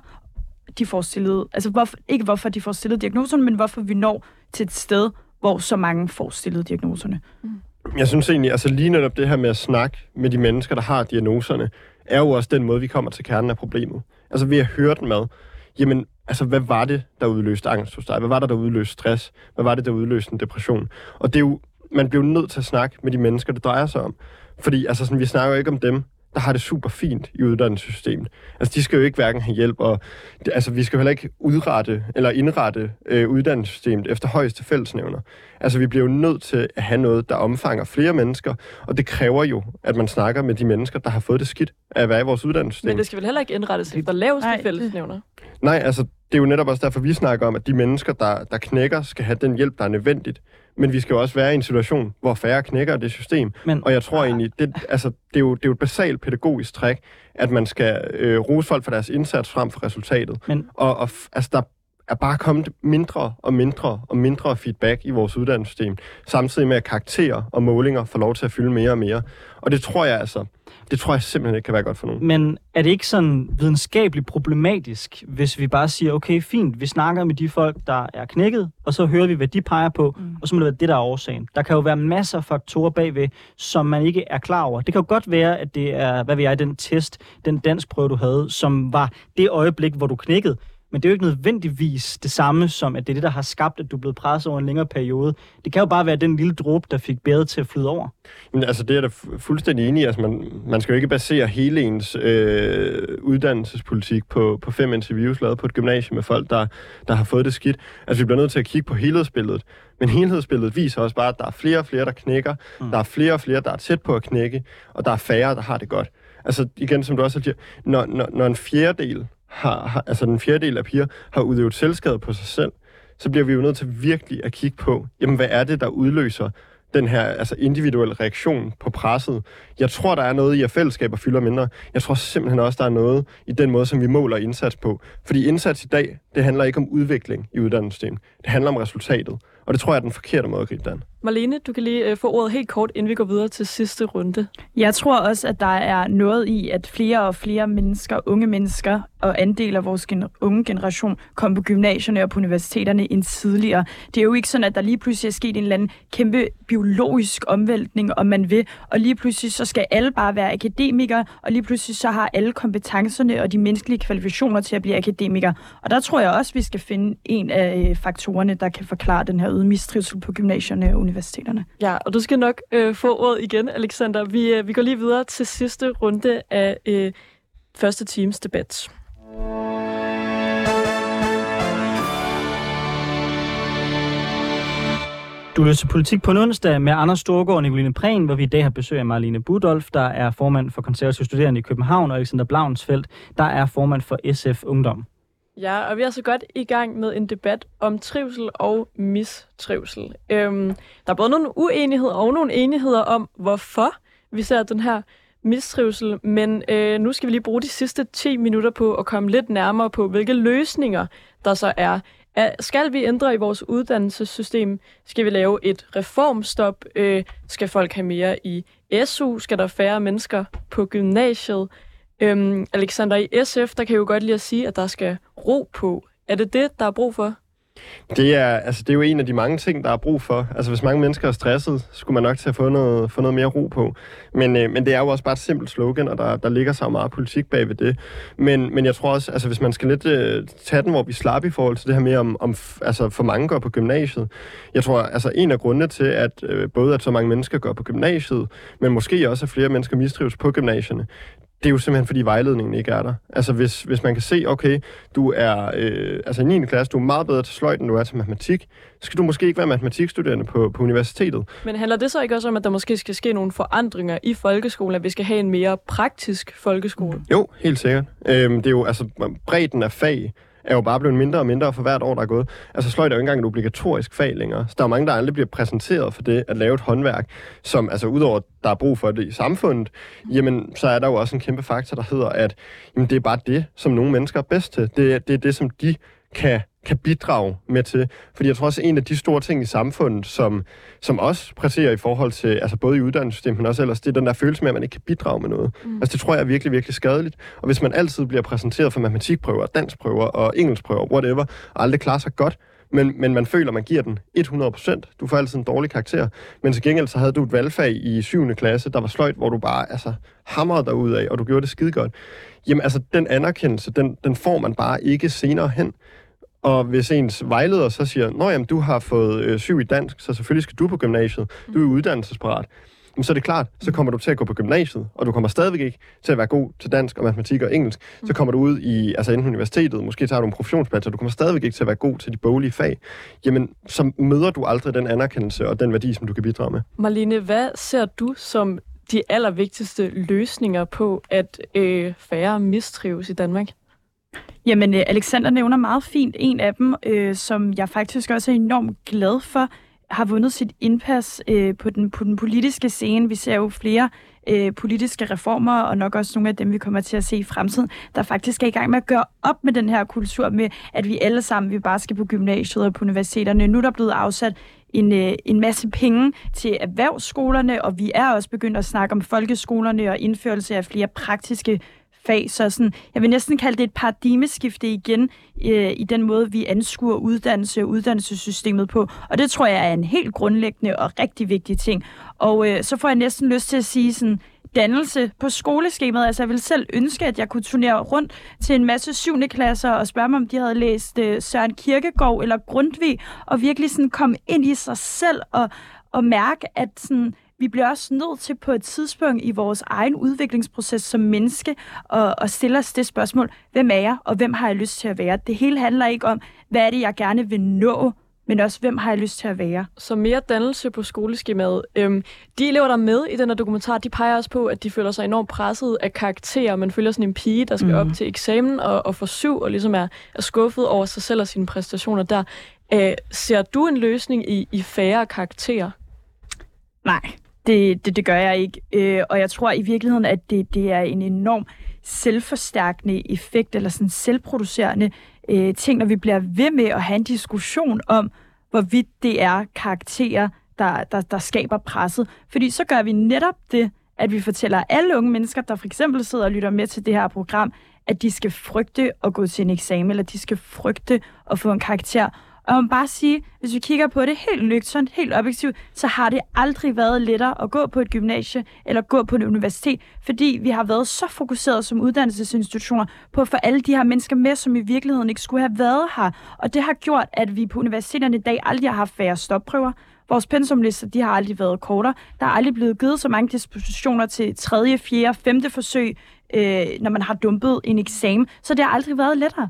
de får stillet, altså hvorfor, ikke hvorfor de får stillet diagnoserne, men hvorfor vi når til et sted, hvor så mange får stillet diagnoserne. Mm. Jeg synes egentlig, altså lige netop det her med at snakke med de mennesker, der har diagnoserne, er jo også den måde, vi kommer til kernen af problemet. Altså ved at høre den med, jamen, altså hvad var det, der udløste angst hos dig? Hvad var det, der udløste stress? Hvad var det, der udløste en depression? Og det er jo, man bliver jo nødt til at snakke med de mennesker, det drejer sig om. Fordi altså sådan, vi snakker jo ikke om dem, der har det super fint i uddannelsessystemet. Altså, de skal jo ikke hverken have hjælp, og altså, vi skal jo heller ikke udrette eller indrette øh, uddannelsessystemet efter højeste fællesnævner. Altså, vi bliver jo nødt til at have noget, der omfanger flere mennesker, og det kræver jo, at man snakker med de mennesker, der har fået det skidt af at være i vores uddannelsessystem. Men det skal vel heller ikke indrettes efter laveste Nej, fællesnævner? Nej, altså, det er jo netop også derfor, vi snakker om, at de mennesker, der, der knækker, skal have den hjælp, der er nødvendigt. Men vi skal jo også være i en situation, hvor færre knækker det system. Men, Og jeg tror egentlig, det, altså, det, er jo, det er jo et basalt pædagogisk træk, at man skal øh, rose folk for deres indsats frem for resultatet. Men- Og, og altså, der er bare kommet mindre og mindre og mindre feedback i vores uddannelsessystem, samtidig med at karakterer og målinger får lov til at fylde mere og mere. Og det tror jeg altså, det tror jeg simpelthen ikke kan være godt for nogen. Men er det ikke sådan videnskabeligt problematisk, hvis vi bare siger, okay, fint, vi snakker med de folk, der er knækket, og så hører vi, hvad de peger på, mm. og så må det være det, der er årsagen. Der kan jo være masser af faktorer bagved, som man ikke er klar over. Det kan jo godt være, at det er, hvad ved jeg, den test, den dansk prøve, du havde, som var det øjeblik, hvor du knækkede. Men det er jo ikke nødvendigvis det samme som, at det er det, der har skabt, at du er blevet presset over en længere periode. Det kan jo bare være den lille dråbe, der fik bæret til at flyde over. Men altså, det er da fu- fuldstændig enig i. Altså, man, man skal jo ikke basere hele ens øh, uddannelsespolitik på, på fem interviews lavet på et gymnasium med folk, der, der har fået det skidt. Altså, vi bliver nødt til at kigge på helhedsbilledet. Men helhedsbilledet viser også bare, at der er flere og flere, der knækker. Mm. Der er flere og flere, der er tæt på at knække. Og der er færre, der har det godt. Altså, igen, som du også siger, når, når, når en fjerdedel har, har, altså den fjerdedel af piger har udøvet selvskade på sig selv, så bliver vi jo nødt til virkelig at kigge på, jamen hvad er det, der udløser den her altså individuelle reaktion på presset. Jeg tror, der er noget i, at fællesskaber fylder mindre. Jeg tror simpelthen også, der er noget i den måde, som vi måler indsats på. Fordi indsats i dag, det handler ikke om udvikling i uddannelsessystemet. Det handler om resultatet. Og det tror jeg er den forkerte måde at gribe det an. Marlene, du kan lige øh, få ordet helt kort, inden vi går videre til sidste runde. Jeg tror også, at der er noget i, at flere og flere mennesker, unge mennesker og andel af vores gen- unge generation kommer på gymnasierne og på universiteterne end tidligere. Det er jo ikke sådan, at der lige pludselig er sket en eller anden kæmpe biologisk omvæltning, om man vil, og lige pludselig så skal alle bare være akademikere, og lige pludselig så har alle kompetencerne og de menneskelige kvalifikationer til at blive akademikere. Og der tror jeg også, vi skal finde en af øh, faktorerne, der kan forklare den her øgede mistrivsel på gymnasierne og universiteterne. Ja, og du skal nok øh, få ordet igen, Alexander. Vi, øh, vi går lige videre til sidste runde af øh, første teams debat. Du lytter til Politik på en onsdag med Anders Storgård og Nicoline Prehn, hvor vi i dag har besøg af Marlene Budolf, der er formand for konservative studerende i København, og Alexander Blaunsfeldt, der er formand for SF Ungdom. Ja, og vi er så godt i gang med en debat om trivsel og mistrivsel. Øhm, der er både nogle uenigheder og nogle enigheder om, hvorfor vi ser den her mistrivsel, men øh, nu skal vi lige bruge de sidste 10 minutter på at komme lidt nærmere på, hvilke løsninger der så er. er skal vi ændre i vores uddannelsessystem? Skal vi lave et reformstop? Øh, skal folk have mere i SU? Skal der færre mennesker på gymnasiet? Øhm, Alexander, i SF, der kan jeg jo godt lide at sige, at der skal ro på. Er det det, der er brug for? Det er, altså, det er jo en af de mange ting, der er brug for. Altså, hvis mange mennesker er stresset, skulle man nok til at få noget, få noget mere ro på. Men, øh, men det er jo også bare et simpelt slogan, og der, der ligger så meget politik bag ved det. Men, men jeg tror også, altså, hvis man skal lidt øh, tage den, hvor vi slapper i forhold til det her med, om, om altså, for mange går på gymnasiet. Jeg tror, altså, en af grundene til, at øh, både at så mange mennesker går på gymnasiet, men måske også, at flere mennesker mistrives på gymnasierne, det er jo simpelthen, fordi vejledningen ikke er der. Altså, hvis, hvis man kan se, okay, du er øh, altså i 9. klasse, du er meget bedre til sløjt, end du er til matematik, så skal du måske ikke være matematikstuderende på, på universitetet. Men handler det så ikke også om, at der måske skal ske nogle forandringer i folkeskolen, at vi skal have en mere praktisk folkeskole? Jo, helt sikkert. Øhm, det er jo, altså, bredden af fag er jo bare blevet mindre og mindre for hvert år, der er gået. Altså sløjt er jo ikke engang et obligatorisk fag længere. Så der er mange, der aldrig bliver præsenteret for det at lave et håndværk, som altså udover, der er brug for det i samfundet, jamen så er der jo også en kæmpe faktor, der hedder, at jamen, det er bare det, som nogle mennesker er bedst til. Det, det er det, som de kan kan bidrage med til. Fordi jeg tror også, en af de store ting i samfundet, som, som også præsterer i forhold til, altså både i uddannelsessystemet, men også ellers, det er den der følelse med, at man ikke kan bidrage med noget. Mm. Altså det tror jeg er virkelig, virkelig skadeligt. Og hvis man altid bliver præsenteret for matematikprøver, danskprøver og engelskprøver, whatever, og aldrig klarer sig godt, men, men man føler, at man giver den 100%. Du får altid en dårlig karakter. Men til gengæld så havde du et valgfag i 7. klasse, der var sløjt, hvor du bare altså, hamrede dig ud af, og du gjorde det skide godt. Jamen altså, den anerkendelse, den, den får man bare ikke senere hen. Og hvis ens vejleder så siger, Nå jamen, du har fået øh, syv i dansk, så selvfølgelig skal du på gymnasiet. Du er uddannelsesparat. Men så er det klart, så kommer du til at gå på gymnasiet, og du kommer stadigvæk ikke til at være god til dansk og matematik og engelsk. Så kommer du ud i, altså enten universitetet, måske tager du en professionsplads, og du kommer stadigvæk ikke til at være god til de boglige fag. Jamen, så møder du aldrig den anerkendelse og den værdi, som du kan bidrage med. Marlene, hvad ser du som de allervigtigste løsninger på, at øh, færre mistrives i Danmark? Jamen, øh, Alexander nævner meget fint en af dem, øh, som jeg faktisk også er enormt glad for, har vundet sit indpas øh, på, den, på den politiske scene. Vi ser jo flere øh, politiske reformer, og nok også nogle af dem, vi kommer til at se i fremtiden, der faktisk er i gang med at gøre op med den her kultur med, at vi alle sammen vi bare skal på gymnasiet og på universiteterne. Nu er der blevet afsat en, øh, en masse penge til erhvervsskolerne, og vi er også begyndt at snakke om folkeskolerne og indførelse af flere praktiske fag. Så sådan, jeg vil næsten kalde det et paradigmeskifte igen øh, i den måde, vi anskuer uddannelse og uddannelsessystemet på. Og det tror jeg er en helt grundlæggende og rigtig vigtig ting. Og øh, så får jeg næsten lyst til at sige sådan, dannelse på skoleskemaet. Altså, jeg vil selv ønske, at jeg kunne turnere rundt til en masse 7. klasser og spørge dem, om de havde læst øh, Søren Kirkegaard eller Grundtvig, og virkelig sådan komme ind i sig selv og, og mærke, at sådan, vi bliver også nødt til på et tidspunkt i vores egen udviklingsproces som menneske at, at stille os det spørgsmål, hvem er jeg, og hvem har jeg lyst til at være? Det hele handler ikke om, hvad er det, jeg gerne vil nå, men også, hvem har jeg lyst til at være? Så mere dannelse på skoleskemaet. Øhm, de elever, der er med i den her dokumentar, de peger også på, at de føler sig enormt presset af karakterer. Man følger sådan en pige, der skal mm. op til eksamen og, og få syv, og ligesom er, er skuffet over sig selv og sine præstationer der. Øh, ser du en løsning i, i færre karakterer? Nej, det, det, det gør jeg ikke. Øh, og jeg tror i virkeligheden, at det, det er en enorm selvforstærkende effekt, eller sådan selvproducerende øh, ting, når vi bliver ved med at have en diskussion om, hvorvidt det er karakterer, der, der, der skaber presset. Fordi så gør vi netop det, at vi fortæller alle unge mennesker, der for eksempel sidder og lytter med til det her program, at de skal frygte at gå til en eksamen, eller de skal frygte at få en karakter. Og man bare sige, hvis vi kigger på det helt nøgternt, helt objektivt, så har det aldrig været lettere at gå på et gymnasie eller gå på et universitet, fordi vi har været så fokuseret som uddannelsesinstitutioner på at få alle de her mennesker med, som i virkeligheden ikke skulle have været her. Og det har gjort, at vi på universiteterne i dag aldrig har haft færre stopprøver. Vores pensumlister, de har aldrig været kortere. Der er aldrig blevet givet så mange dispositioner til tredje, fjerde, femte forsøg, øh, når man har dumpet en eksamen. Så det har aldrig været lettere.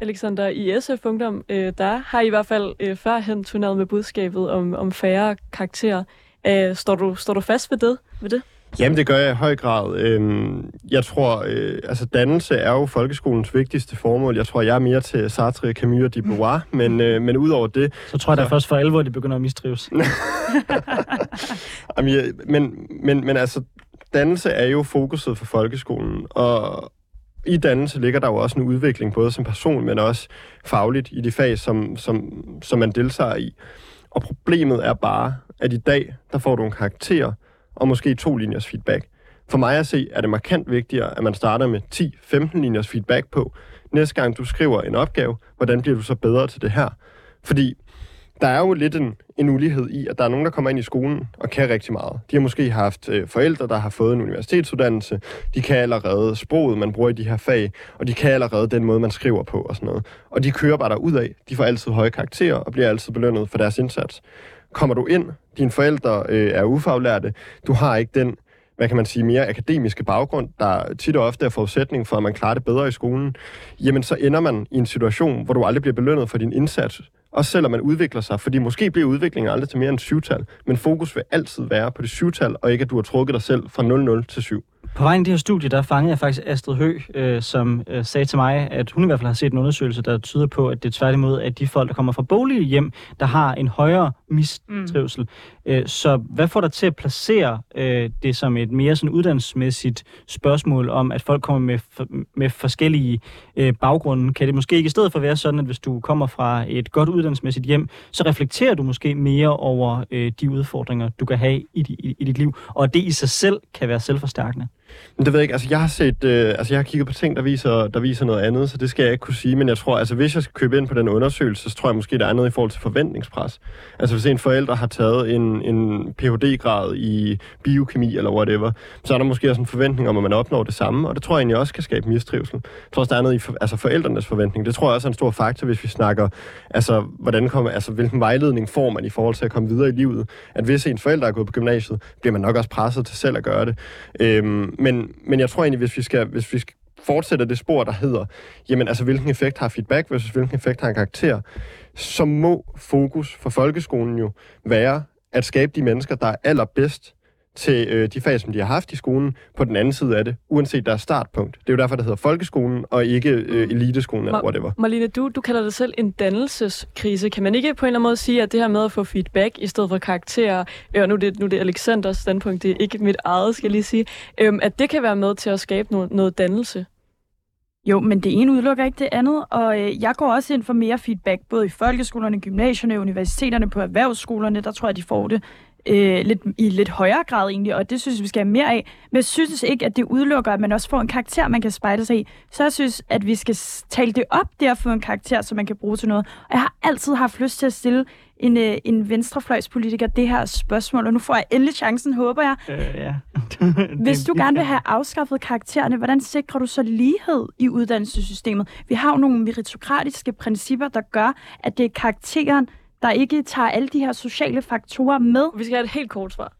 Alexander, i SF Ungdom, øh, der har I i hvert fald øh, førhen turneret med budskabet om, om færre karakterer. Øh, står, du, står du fast ved det? Ved det? Jamen, det gør jeg i høj grad. Øhm, jeg tror, øh, altså dannelse er jo folkeskolens vigtigste formål. Jeg tror, jeg er mere til Sartre, Camus og de Beauvoir, men, øh, men udover det... Så tror jeg, der først for alvor, de begynder at mistrives. Jamen, jeg, men, men, men altså, dannelse er jo fokuset for folkeskolen, og i dannelse ligger der jo også en udvikling, både som person, men også fagligt i de fag, som, som, som man deltager i. Og problemet er bare, at i dag, der får du en karakter, og måske to linjers feedback. For mig at se, er det markant vigtigere, at man starter med 10-15 linjers feedback på. Næste gang du skriver en opgave, hvordan bliver du så bedre til det her? Fordi der er jo lidt en, en ulighed i, at der er nogen, der kommer ind i skolen og kan rigtig meget. De har måske haft øh, forældre, der har fået en universitetsuddannelse. De kan allerede sproget, man bruger i de her fag, og de kan allerede den måde, man skriver på og sådan noget. Og de kører bare ud af. De får altid høje karakterer og bliver altid belønnet for deres indsats. Kommer du ind, dine forældre øh, er ufaglærte, du har ikke den hvad kan man sige, mere akademiske baggrund, der tit og ofte er forudsætning for, at man klarer det bedre i skolen, jamen så ender man i en situation, hvor du aldrig bliver belønnet for din indsats, også selvom man udvikler sig, fordi måske bliver udviklingen aldrig til mere end syvtal, men fokus vil altid være på det syvtal, og ikke at du har trukket dig selv fra 0-0 til 7. På vejen i det her studie, der fangede jeg faktisk Astrid Hø, øh, som øh, sagde til mig, at hun i hvert fald har set en undersøgelse, der tyder på, at det er tværtimod, at de folk, der kommer fra bolige hjem, der har en højere mistrivsel. Mm. Øh, så hvad får dig til at placere øh, det som et mere sådan uddannelsesmæssigt spørgsmål om, at folk kommer med, med forskellige øh, baggrunde? Kan det måske ikke i stedet for være sådan, at hvis du kommer fra et godt uddannelsesmæssigt hjem, så reflekterer du måske mere over øh, de udfordringer, du kan have i, i, i dit liv, og at det i sig selv kan være selvforstærkende? Men det ved jeg ikke. Altså, jeg har set, øh, altså, jeg har kigget på ting, der viser, der viser noget andet, så det skal jeg ikke kunne sige. Men jeg tror, altså, hvis jeg skal købe ind på den undersøgelse, så tror jeg måske, der er noget i forhold til forventningspres. Altså, hvis en forælder har taget en, en Ph.D.-grad i biokemi eller whatever, så er der måske også en forventning om, at man opnår det samme, og det tror jeg egentlig også kan skabe mistrivsel. Jeg tror også, der er noget i for, altså, forældrenes forventning. Det tror jeg også er en stor faktor, hvis vi snakker, altså, hvordan kommer, altså, hvilken vejledning får man i forhold til at komme videre i livet. At hvis en forælder er gået på gymnasiet, bliver man nok også presset til selv at gøre det. Øhm, men, men jeg tror egentlig, hvis vi skal, hvis vi skal fortsætter det spor, der hedder, jamen altså, hvilken effekt har feedback versus hvilken effekt har en karakter, så må fokus for folkeskolen jo være at skabe de mennesker, der er allerbedst til øh, de fag, som de har haft i skolen, på den anden side af det, uanset deres startpunkt. Det er jo derfor, det hedder folkeskolen, og ikke øh, eliteskolen eller whatever. Marlene, du, du kalder det selv en dannelseskrise. Kan man ikke på en eller anden måde sige, at det her med at få feedback i stedet for karakterer, øh, og nu er det, nu er det Alexanders standpunkt, det er ikke mit eget, skal jeg lige sige, øh, at det kan være med til at skabe noget, noget dannelse? Jo, men det ene udelukker ikke det andet, og øh, jeg går også ind for mere feedback, både i folkeskolerne, gymnasierne, universiteterne, på erhvervsskolerne, der tror jeg, de får det øh, lidt, i lidt højere grad egentlig, og det synes vi skal have mere af. Men jeg synes ikke, at det udelukker, at man også får en karakter, man kan spejle sig i. Så jeg synes, at vi skal tale det op, det at få en karakter, som man kan bruge til noget. Og jeg har altid haft lyst til at stille en, øh, en venstrefløjspolitiker det her spørgsmål, og nu får jeg endelig chancen, håber jeg. Øh, ja. Hvis du gerne vil have afskaffet karaktererne, hvordan sikrer du så lighed i uddannelsessystemet? Vi har jo nogle meritokratiske principper, der gør, at det er karakteren, der ikke tager alle de her sociale faktorer med. Vi skal have et helt kort svar.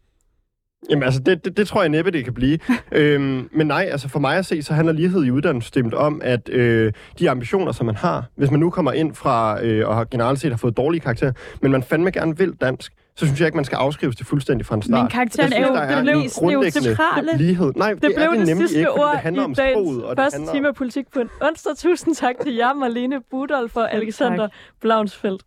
Jamen altså, det, det, det tror jeg næppe, det kan blive. øhm, men nej, altså for mig at se, så handler lighed i uddannelsessystemet om, at øh, de ambitioner, som man har, hvis man nu kommer ind fra øh, og har generelt set har fået dårlige karakterer, men man fandme gerne vil dansk, så synes jeg ikke, man skal afskrives det fuldstændig fra en start. Men karakteren er jo det blev, neutrale. Lighed. Nej, det, det blev det, det, nemlig sidste ikke, ord det handler i om dagens sproget. Og første det handler... time af politik på en onsdag. Tusind tak til jer, Marlene Budolf og Alexander Blaunsfeldt.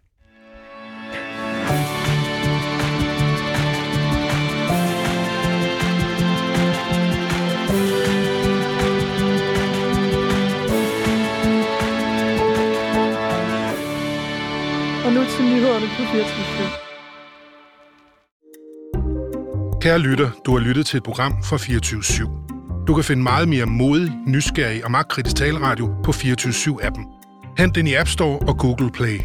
Nyhederne på 24 Kære lytter, du har lyttet til et program fra 24 /7. Du kan finde meget mere modig, nysgerrig og magtkritisk taleradio på 24 7 appen Hent den i App Store og Google Play.